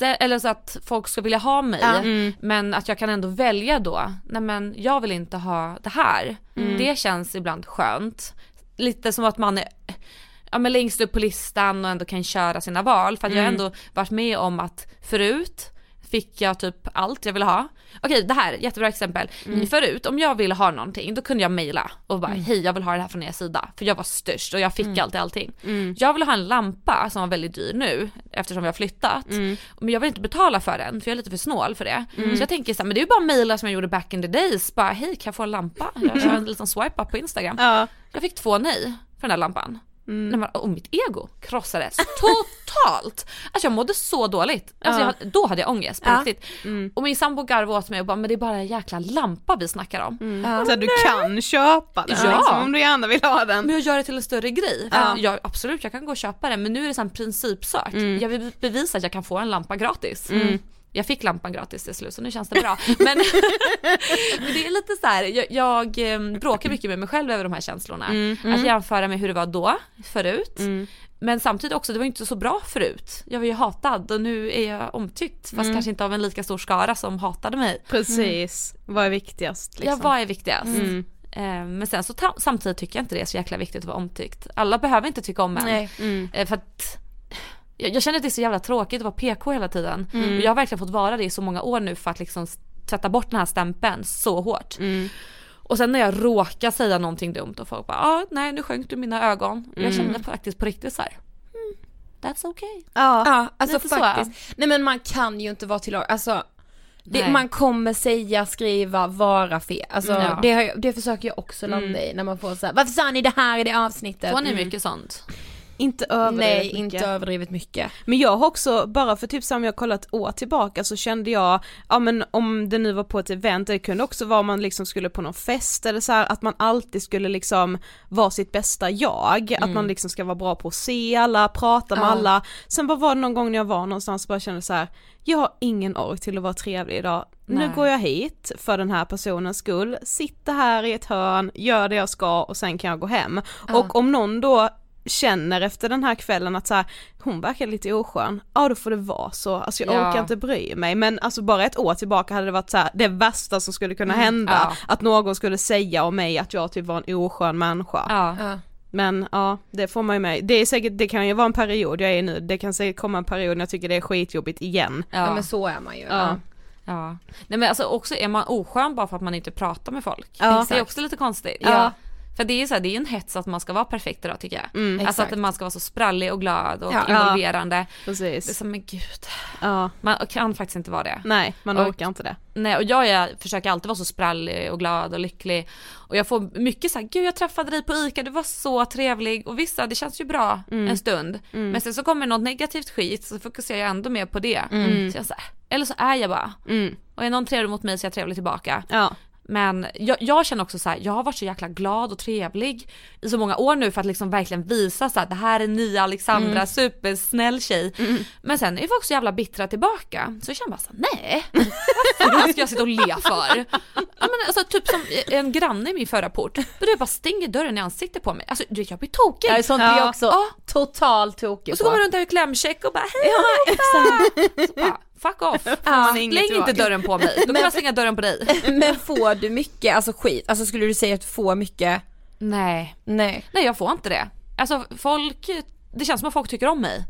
Speaker 5: eller så att folk ska vilja ha mig. Men att jag kan ändå välja då, nej men jag vill inte ha det här. Det känns ibland skönt. Lite som att man är ja, men längst upp på listan och ändå kan köra sina val. För att jag har ändå varit med om att förut fick jag typ allt jag ville ha. Okej det här, jättebra exempel. Förut om jag ville ha någonting då kunde jag mejla och bara hej jag vill ha det här från er sida. För jag var störst och jag fick alltid allting. Jag vill ha en lampa som var väldigt dyr nu eftersom vi har flyttat. Men jag vill inte betala för den för jag är lite för snål för det. Så jag tänker så här, men det är ju bara mejla som jag gjorde back in the days. Bara hej kan jag få en lampa? Jag kör [laughs] en liten swipe up på Instagram.
Speaker 3: Ja.
Speaker 5: Jag fick två nej för den här lampan. Nej, men, och mitt ego krossades totalt. [laughs] Alltså jag mådde så dåligt. Alltså jag, då hade jag ångest på
Speaker 4: Ja.
Speaker 5: riktigt. Och min sambo garvade åt mig och bara, men det är bara en jäkla lampa vi snackar om.
Speaker 3: Så att du kan köpa den
Speaker 5: Ja.
Speaker 3: liksom, om du gärna vill ha den.
Speaker 5: Men jag gör det till en större grej.
Speaker 3: Ja.
Speaker 5: jag, absolut jag kan gå och köpa den men nu är det så en principsak. Jag vill bevisa att jag kan få en lampa gratis. Jag fick lampan gratis till slut så nu känns det bra. [laughs] Men, men det är lite så här, jag, jag eh, bråkar mycket med mig själv över de här känslorna. Att jämföra med hur det var då, förut. Men samtidigt också, det var inte så bra förut. Jag var ju hatad och nu är jag omtyckt. Fast kanske inte av en lika stor skara som hatade mig.
Speaker 3: Precis, vad är viktigast liksom?
Speaker 5: Ja, vad är viktigast?
Speaker 3: Mm.
Speaker 5: Eh, Men sen så samtidigt tycker jag inte det är så jäkla viktigt att vara omtyckt. Alla behöver inte tycka om en.
Speaker 4: Nej.
Speaker 5: Eh, För att jag, jag känner att det är så jävla tråkigt att vara PK hela tiden.
Speaker 3: Mm.
Speaker 5: Och jag har verkligen fått vara det i så många år nu för att liksom tvätta bort den här stämpeln så hårt.
Speaker 3: Mm.
Speaker 5: Och sen när jag råkar säga någonting dumt och folk bara ah, nej nu sjönk du mina ögon. Och jag känner faktiskt på riktigt så här. "Hmm, that's okay.
Speaker 3: Ja.
Speaker 4: Ja, alltså
Speaker 5: Lite så.
Speaker 4: faktiskt. Nej men man kan ju inte vara till alltså det, man kommer säga, skriva, vara fel. Alltså
Speaker 5: Ja.
Speaker 4: det, har jag, det försöker jag också landa i när man får så här, varför sa ni det här i det avsnittet?
Speaker 5: Får ni mycket sånt?
Speaker 3: Inte överdrivet
Speaker 4: Nej,
Speaker 3: mycket.
Speaker 4: inte överdrivet mycket.
Speaker 3: Men jag har också, bara för typ som jag kollat år tillbaka så kände jag, ja men om det nu var på ett event, det kunde också vara om man liksom skulle på någon fest eller så här, att man alltid skulle liksom vara sitt bästa jag, att man liksom ska vara bra på att se alla, prata med
Speaker 4: Ja.
Speaker 3: alla. Sen bara var det någon gång när jag var någonstans och bara kände så här, jag har ingen ork till att vara trevlig idag. Nu
Speaker 5: Nej.
Speaker 3: går jag hit för den här personens skull, sitter här i ett hörn, gör det jag ska och sen kan jag gå hem. Och om någon då känner efter den här kvällen att så här, hon verkar lite oskön, ja då får det vara så, alltså jag
Speaker 5: Ja.
Speaker 3: orkar inte bry mig men alltså bara ett år tillbaka hade det varit så här, det värsta som skulle kunna hända,
Speaker 5: ja.
Speaker 3: att någon skulle säga om mig att jag typ var en oskön människa.
Speaker 5: Ja.
Speaker 4: Ja.
Speaker 3: Men ja, det får man ju med, det är säkert, det kan ju vara en period jag är i nu, det kan säkert komma en period när jag tycker det är skitjobbigt igen.
Speaker 4: Ja. men så är man ju.
Speaker 3: Ja.
Speaker 5: Ja. Nej men alltså också är man oskön bara för att man inte pratar med folk.
Speaker 3: Ja.
Speaker 5: det är också lite konstigt.
Speaker 3: Ja.
Speaker 5: För det är ju så här, det är ju en hets att man ska vara perfekt idag tycker jag.
Speaker 3: Mm,
Speaker 5: alltså
Speaker 4: exakt.
Speaker 5: att man ska vara så sprallig och glad och
Speaker 4: Ja.
Speaker 5: involverande. Det är
Speaker 3: Precis.
Speaker 5: som men gud,
Speaker 3: Ja,
Speaker 5: man kan faktiskt inte vara det.
Speaker 3: nej man
Speaker 5: Och-
Speaker 3: orkar inte det.
Speaker 5: Nej och jag är, försöker alltid vara så sprallig och glad och lycklig. Och jag får mycket så här, gud jag träffade dig på ICA, du var så trevlig. Och vissa, det känns ju bra
Speaker 3: Mm.
Speaker 5: en stund. Men sen så kommer något negativt skit så fokuserar jag ändå mer på det. Så jag så här, eller så är jag bara.
Speaker 3: Mm.
Speaker 5: Och är någon trevlig mot mig så är jag trevlig tillbaka.
Speaker 3: Ja.
Speaker 5: Men jag, jag känner också så här, jag har varit så jäkla glad och trevlig i så många år nu för att liksom verkligen visa så här, det här är nya Alexandra,
Speaker 4: Mm.
Speaker 5: supersnäll tjej. Men sen är folk så jävla bittra tillbaka. Så jag känner bara så här, nej, [laughs] vad fan ska jag sitta och le för? Ja, men alltså, typ som en granne i min förra port, det bara stänger dörren i ansiktet på mig. Alltså du vet, jag blir tokig.
Speaker 4: Ja, sånt är jag
Speaker 5: Ja.
Speaker 4: också
Speaker 5: Ja.
Speaker 4: totalt tokig
Speaker 5: Och så går man runt där i klämcheck och bara hej så bara, Fuck off, [laughs]
Speaker 3: inget
Speaker 5: släng inte dörren på mig, då kommer jag stänga dörren på dig. [laughs]
Speaker 4: Men får du mycket, alltså skit, alltså skulle du säga att du får mycket?
Speaker 5: Nej,
Speaker 4: Nej.
Speaker 5: nej jag får inte det. Alltså folk, det känns som att folk tycker om mig.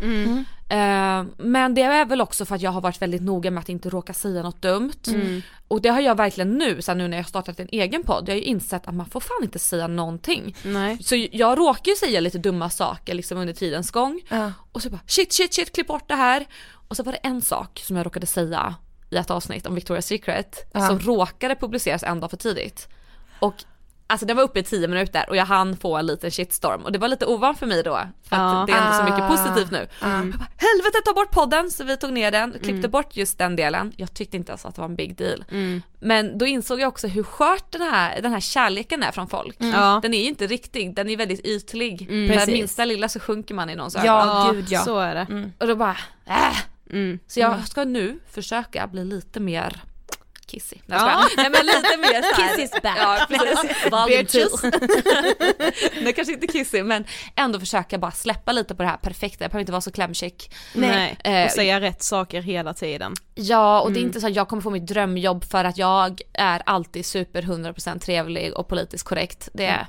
Speaker 5: Eh, men det är väl också för att jag har varit väldigt noga med att inte råka säga något dumt. Och det har jag verkligen nu, sen nu när jag startat en egen podd, jag har ju insett att man får fan inte säga någonting.
Speaker 3: Nej.
Speaker 5: Så jag råkar ju säga lite dumma saker liksom under tidens gång.
Speaker 4: Ja.
Speaker 5: Och så bara shit shit shit klipp bort det här. Och så var det en sak som jag råkade säga i ett avsnitt om Victoria's Secret
Speaker 4: Ja.
Speaker 5: som råkade publiceras en dag för tidigt. Och alltså den var uppe i 10 minuter och jag hann få en liten shitstorm och det var lite ovant för mig då för att
Speaker 3: Ja.
Speaker 5: det är ändå så mycket
Speaker 4: Ah.
Speaker 5: positivt nu. Jag bara, Helvete ta bort podden så vi tog ner den, klippte bort just den delen. Jag tyckte inte ens att det var en big deal. Men då insåg jag också hur skört den här, den här kärleken är från folk.
Speaker 3: Ja.
Speaker 5: Den är ju inte riktig, den är väldigt ytlig.
Speaker 3: Mm.
Speaker 5: För
Speaker 4: Precis.
Speaker 5: minsta lilla så sjunker man i någons ögon.
Speaker 4: Ja, gud ja.
Speaker 3: så är det.
Speaker 5: Och då bara, äh.
Speaker 3: Mm.
Speaker 5: Så jag ska nu försaka bli lite mer kissy.
Speaker 3: Ja.
Speaker 5: Nej men lite mer såhär.
Speaker 4: Kiss is back.
Speaker 5: Ja precis. Nej [laughs] kanske inte kissy men ändå försöka bara släppa lite på det här perfekta, jag behöver inte vara så klämkäck.
Speaker 3: Nej.
Speaker 5: Eh,
Speaker 3: Och säga rätt saker hela tiden.
Speaker 5: Ja och det är inte så att jag kommer få mitt drömjobb för att jag är alltid super 100% trevlig och politiskt korrekt. Det,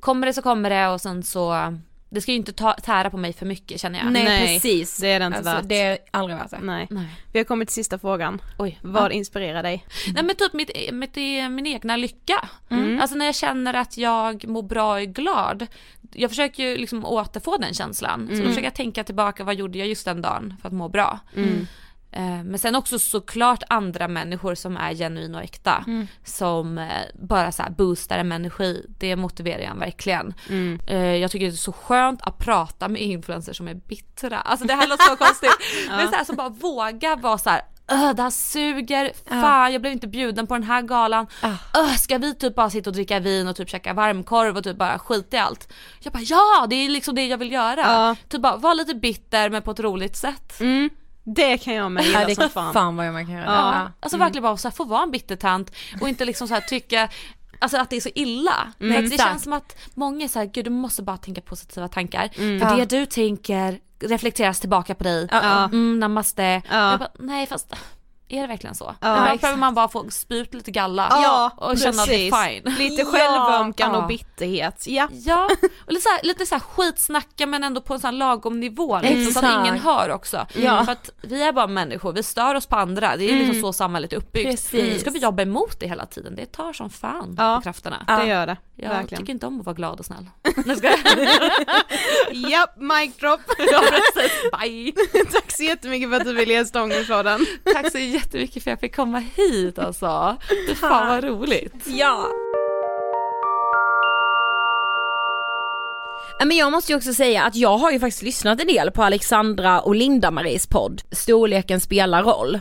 Speaker 5: Kommer det så kommer det och sen så, det ska ju inte ta, tära på mig för mycket känner jag.
Speaker 4: Nej,
Speaker 3: Nej,
Speaker 4: precis.
Speaker 3: det är det inte
Speaker 4: alltså,
Speaker 3: värt.
Speaker 4: Det är aldrig värt det.
Speaker 3: Nej.
Speaker 5: Nej.
Speaker 3: Vi har kommit till sista frågan.
Speaker 5: Oj.
Speaker 3: Vad inspirerar dig?
Speaker 5: Nej men typ mitt, mitt, min egna lycka.
Speaker 3: Mm.
Speaker 5: Alltså när jag känner att jag mår bra och är glad. Jag försöker ju liksom återfå den känslan. Så
Speaker 3: Mm.
Speaker 5: då försöker jag tänka tillbaka, vad gjorde jag just den dagen för att må bra.
Speaker 3: Mm.
Speaker 5: Eh, Men sen också såklart andra människor som är genuina och äkta.
Speaker 3: Mm.
Speaker 5: Som eh, bara så boostar en energi. Det motiverar jag verkligen.
Speaker 3: Mm.
Speaker 5: Eh, Jag tycker det är så skönt att prata med influencers som är bittra. Alltså det här låter så konstigt. [laughs] Men så här, som bara vågar vara så här. "Öh, det här suger, fan jag blev inte bjuden på den här galan. Öh, ska vi typ bara sitta och dricka vin och typ käka varmkorv och typ bara skita i allt? Jag bara ja, det är liksom det jag vill göra.
Speaker 3: Ja.
Speaker 5: Typ bara vara lite bitter men på ett roligt sätt.
Speaker 3: Mm. Det kan jag med
Speaker 4: Ja,
Speaker 3: gilla
Speaker 4: det
Speaker 3: som fan.
Speaker 4: fan. vad man kan göra.
Speaker 3: Ja.
Speaker 4: Ja.
Speaker 5: Alltså verkligen bara så här, få vara en bittertant och inte liksom så här tycka Alltså att det är så illa. För att det
Speaker 4: exakt.
Speaker 5: känns som att många är såhär, gud du måste bara tänka positiva tankar. För
Speaker 4: Ja.
Speaker 5: det du tänker reflekteras tillbaka på dig.
Speaker 3: Ja.
Speaker 5: Mm, namaste.
Speaker 3: Ja.
Speaker 5: Jag bara, nej fast är det verkligen så?
Speaker 3: Ja,
Speaker 5: Ja,
Speaker 3: exakt.
Speaker 5: behöver man bara få spy ut lite galla
Speaker 3: Ja,
Speaker 5: och känna att det är fine.
Speaker 3: Lite [laughs]
Speaker 4: Ja.
Speaker 3: självömkan
Speaker 5: Ja.
Speaker 3: och bitterhet. Ja.
Speaker 5: Ja, och lite såhär, lite såhär skitsnacka men ändå på en sån här lagom nivå liksom, så att ingen hör också.
Speaker 4: Ja.
Speaker 5: För att vi är bara människor, vi stör oss på andra, det är liksom så samhället är uppbyggt.
Speaker 4: Precis.
Speaker 5: Nu ska vi jobba emot det hela tiden, det tar som fan
Speaker 3: Ja.
Speaker 5: på krafterna.
Speaker 3: Det gör det.
Speaker 5: Jag
Speaker 3: Verkligen.
Speaker 5: tycker inte om att vara glad och snäll. [laughs]
Speaker 3: Japp, mic drop. [laughs]
Speaker 5: ja, precis. Bye! [laughs]
Speaker 3: Tack så jättemycket för att du ville gästa Ångestpodden.
Speaker 5: Tack så jättemycket för att jag fick komma hit alltså. Fy fan vad roligt.
Speaker 4: Ja. Men jag måste ju också säga att jag har ju faktiskt lyssnat en del på Alexandra och Linda-Maries podd, Storleken spelar roll.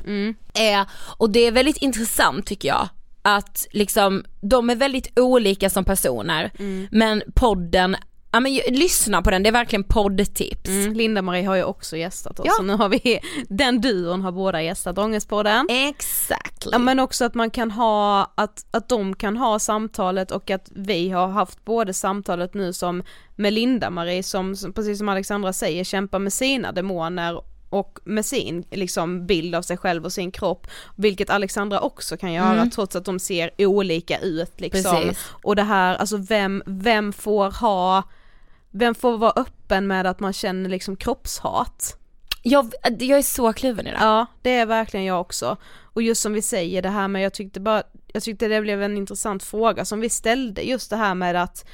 Speaker 4: Eh, och det är väldigt intressant tycker jag, att liksom de är väldigt olika som personer, men podden, ja men lyssna på den, det är verkligen poddtips.
Speaker 3: Mm, Linda-Marie har ju också gästat oss,
Speaker 4: Ja.
Speaker 3: så nu har vi, den duon har båda gästat Ångestpodden.
Speaker 4: Exakt.
Speaker 3: Ja men också att man kan ha, att, att de kan ha samtalet och att vi har haft både samtalet nu som med Linda-Marie som, som, precis som Alexandra säger, kämpar med sina demoner och med sin liksom bild av sig själv och sin kropp, vilket Alexandra också kan göra
Speaker 4: Mm.
Speaker 3: trots att de ser olika ut liksom.
Speaker 4: Precis.
Speaker 3: Och det här, alltså vem, vem får ha, vem får vara öppen med att man känner liksom kroppshat?
Speaker 4: Jag, jag är så kluven i det.
Speaker 3: Ja, det är verkligen jag också. Och just som vi säger det här med, jag tyckte bara, jag tyckte det blev en intressant fråga som vi ställde, just det här med att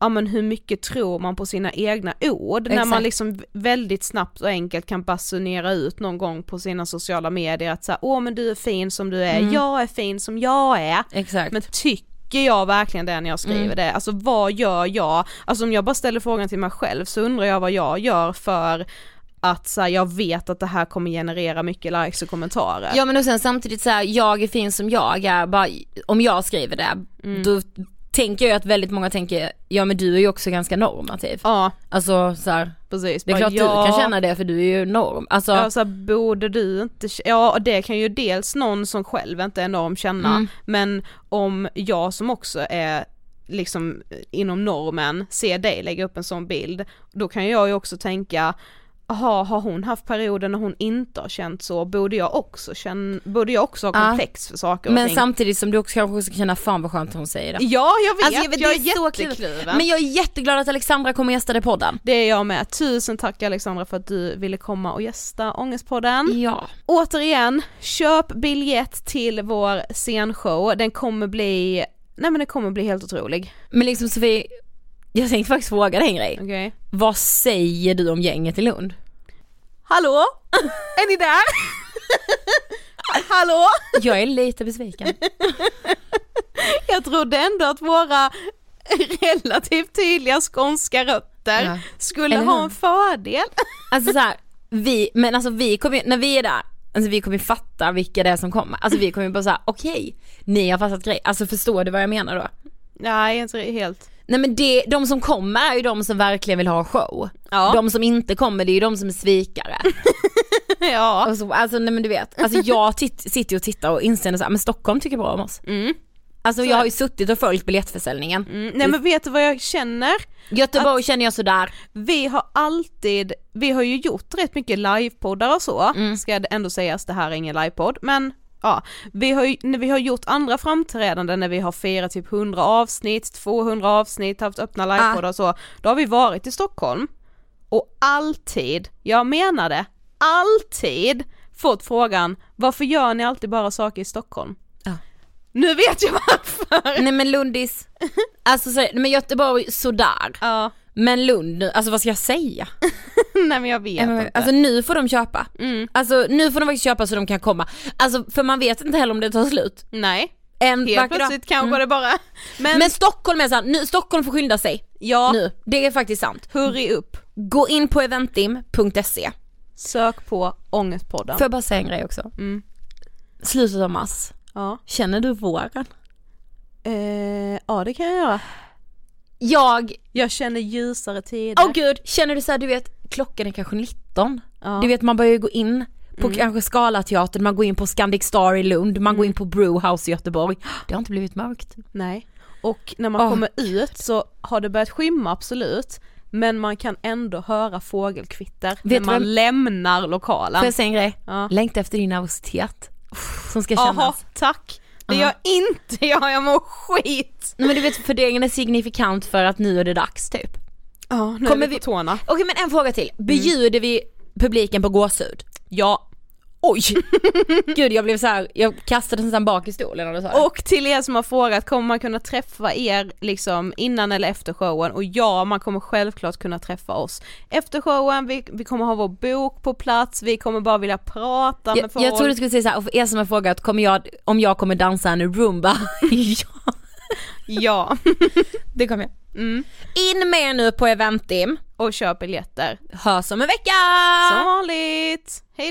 Speaker 3: ja men hur mycket tror man på sina egna ord när man
Speaker 4: Exakt.
Speaker 3: liksom väldigt snabbt och enkelt kan basunera ut någon gång på sina sociala medier att säga åh men du är fin som du är, jag är fin som jag är.
Speaker 4: Exakt.
Speaker 3: Men tycker jag verkligen det när jag skriver
Speaker 4: Mm.
Speaker 3: det? Alltså vad gör jag? Alltså om jag bara ställer frågan till mig själv så undrar jag vad jag gör för att så här, jag vet att det här kommer generera mycket likes och kommentarer.
Speaker 4: Ja men och sen samtidigt så här, jag är fin som jag är, bara, om jag skriver det,
Speaker 3: Mm.
Speaker 4: då tänker jag att väldigt många tänker, ja men du är ju också ganska normativ.
Speaker 3: Ja,
Speaker 4: Alltså så här,
Speaker 3: precis.
Speaker 4: det är klart
Speaker 3: ja,
Speaker 4: du kan känna det för du är ju norm. Alltså,
Speaker 3: Ja, så här, borde du inte, ja och det kan ju dels någon som själv inte är norm känna,
Speaker 4: Mm.
Speaker 3: men om jag som också är liksom inom normen ser dig lägga upp en sån bild, då kan jag ju också tänka Aha, har hon haft perioder när hon inte har känt så, borde jag också känna, borde jag också ha
Speaker 4: Ja.
Speaker 3: komplex för saker och
Speaker 4: men
Speaker 3: ting?
Speaker 4: samtidigt som du också kanske ska känna fan vad skönt hon säger det.
Speaker 3: Ja jag vet,
Speaker 4: Alltså, jag vet,
Speaker 3: jag
Speaker 4: är
Speaker 3: jättekluven.
Speaker 4: Men jag är jätteglad att Alexandra kommer gästa i podden.
Speaker 3: Det är jag med. Tusen tack Alexandra för att du ville komma och gästa Ångestpodden.
Speaker 4: Ja.
Speaker 3: Återigen, köp biljett till vår scenshow. Den kommer bli, nej men det kommer bli helt otrolig.
Speaker 4: Men liksom Sofie, jag tänkte faktiskt fråga dig en grej.
Speaker 3: Okej.
Speaker 4: Vad säger du om gänget i Lund?
Speaker 3: Hallå? Är ni där? Hallå?
Speaker 4: Jag är lite besviken. [laughs]
Speaker 3: Jag trodde ändå att våra relativt tydliga skånska rötter
Speaker 4: Ja.
Speaker 3: skulle
Speaker 4: Eller
Speaker 3: ha en fördel.
Speaker 4: Alltså så här, vi, men alltså vi kommer när vi är där, alltså vi kommer fatta vilka det är som kommer. Alltså vi kommer bara säga okej, ni har fattat grej. Alltså förstår du vad jag menar då?
Speaker 3: Nej, inte helt.
Speaker 4: Nej men det, de som kommer är ju de som verkligen vill ha show.
Speaker 3: Ja.
Speaker 4: De som inte kommer det är ju de som är svikare. [laughs]
Speaker 3: Ja.
Speaker 4: Och så, alltså nej men du vet, alltså jag titt, sitter ju och tittar och inser så här, men Stockholm tycker bra om oss.
Speaker 3: Mm.
Speaker 4: Alltså jag har ju suttit och följt biljettförsäljningen.
Speaker 3: Mm. Nej men vet du vad jag känner?
Speaker 4: Göteborg känner jag sådär.
Speaker 3: Vi har alltid, vi har ju gjort rätt mycket livepoddar och så, ska det ändå sägas, det här är ingen livepodd, men ja, vi har ju, när vi har gjort andra framträdanden när vi har firat typ 100 avsnitt, 200 avsnitt, haft öppna livepoddar och så, då har vi varit i Stockholm och alltid, jag menar det, alltid fått frågan varför gör ni alltid bara saker i Stockholm?
Speaker 4: Ja.
Speaker 3: Nu vet jag varför!
Speaker 4: Nej men Lundis, alltså så, men Göteborg sådär.
Speaker 3: Ja,
Speaker 4: Men Lund, nu, alltså vad ska jag säga? [laughs] [laughs]
Speaker 3: nej men jag vet
Speaker 4: men,
Speaker 3: inte.
Speaker 4: Alltså nu får de köpa.
Speaker 3: Mm.
Speaker 4: Alltså nu får de faktiskt köpa så de kan komma. Alltså för man vet inte heller om det tar slut.
Speaker 3: nej,
Speaker 4: En
Speaker 3: helt plötsligt kanske
Speaker 4: Mm.
Speaker 3: det bara, men,
Speaker 4: Men Stockholm är såhär, nu, Stockholm får skynda sig
Speaker 3: ja,
Speaker 4: nu. Det är faktiskt sant.
Speaker 3: hurry upp.
Speaker 4: Gå in på eventim.se.
Speaker 3: Sök på Ångestpodden.
Speaker 4: Får jag bara säga en grej också?
Speaker 3: Mm.
Speaker 4: Slutet av mars,
Speaker 3: Ja.
Speaker 4: känner du våren?
Speaker 3: Eh, ja det kan jag göra.
Speaker 4: Jag,
Speaker 3: Jag känner ljusare tider.
Speaker 4: åh gud, känner du såhär, du vet klockan är kanske 19.
Speaker 3: ja.
Speaker 4: Du vet man börjar ju gå in på
Speaker 3: Mm.
Speaker 4: kanske Scalateatern, man går in på Scandic Star i Lund, man går in på Brewhouse i Göteborg. Det har inte blivit mörkt.
Speaker 3: Nej. Och när man
Speaker 4: Åh,
Speaker 3: kommer ut så har det börjat skymma absolut. Men man kan ändå höra fågelkvitter när
Speaker 4: du
Speaker 3: man
Speaker 4: vem-
Speaker 3: lämnar lokalen.
Speaker 4: Får jag säga en grej?
Speaker 3: Ja.
Speaker 4: Längta efter din nervositet. Som ska
Speaker 3: Jaha,
Speaker 4: kännas.
Speaker 3: tack. Det gör inte jag, jag mår skit.
Speaker 4: Nej men du vet fördelningen är signifikant för att nu är det dags typ.
Speaker 3: Ja, nu
Speaker 4: Kommer
Speaker 3: är vi
Speaker 4: vi-
Speaker 3: på tårna.
Speaker 4: Okej men en fråga till. Bjuder vi publiken på gåshud?
Speaker 3: Ja.
Speaker 4: Oj! [laughs] Gud jag blev så här, jag kastade nästan bak i stolen när du sa det.
Speaker 3: Och till er som har frågat, kommer man kunna träffa er liksom innan eller efter showen? Och ja, man kommer självklart kunna träffa oss efter showen, vi, vi kommer ha vår bok på plats, vi kommer bara vilja prata med
Speaker 4: jag,
Speaker 3: folk.
Speaker 4: jag trodde du skulle säga så här, och för er som har frågat kommer jag, om jag kommer dansa en rumba? [laughs] ja,
Speaker 3: Ja. [laughs]
Speaker 4: det kommer jag.
Speaker 3: Mm.
Speaker 4: In med nu på Eventim.
Speaker 3: Och köp biljetter.
Speaker 4: Hörs om en vecka!
Speaker 3: Som vanligt. Hej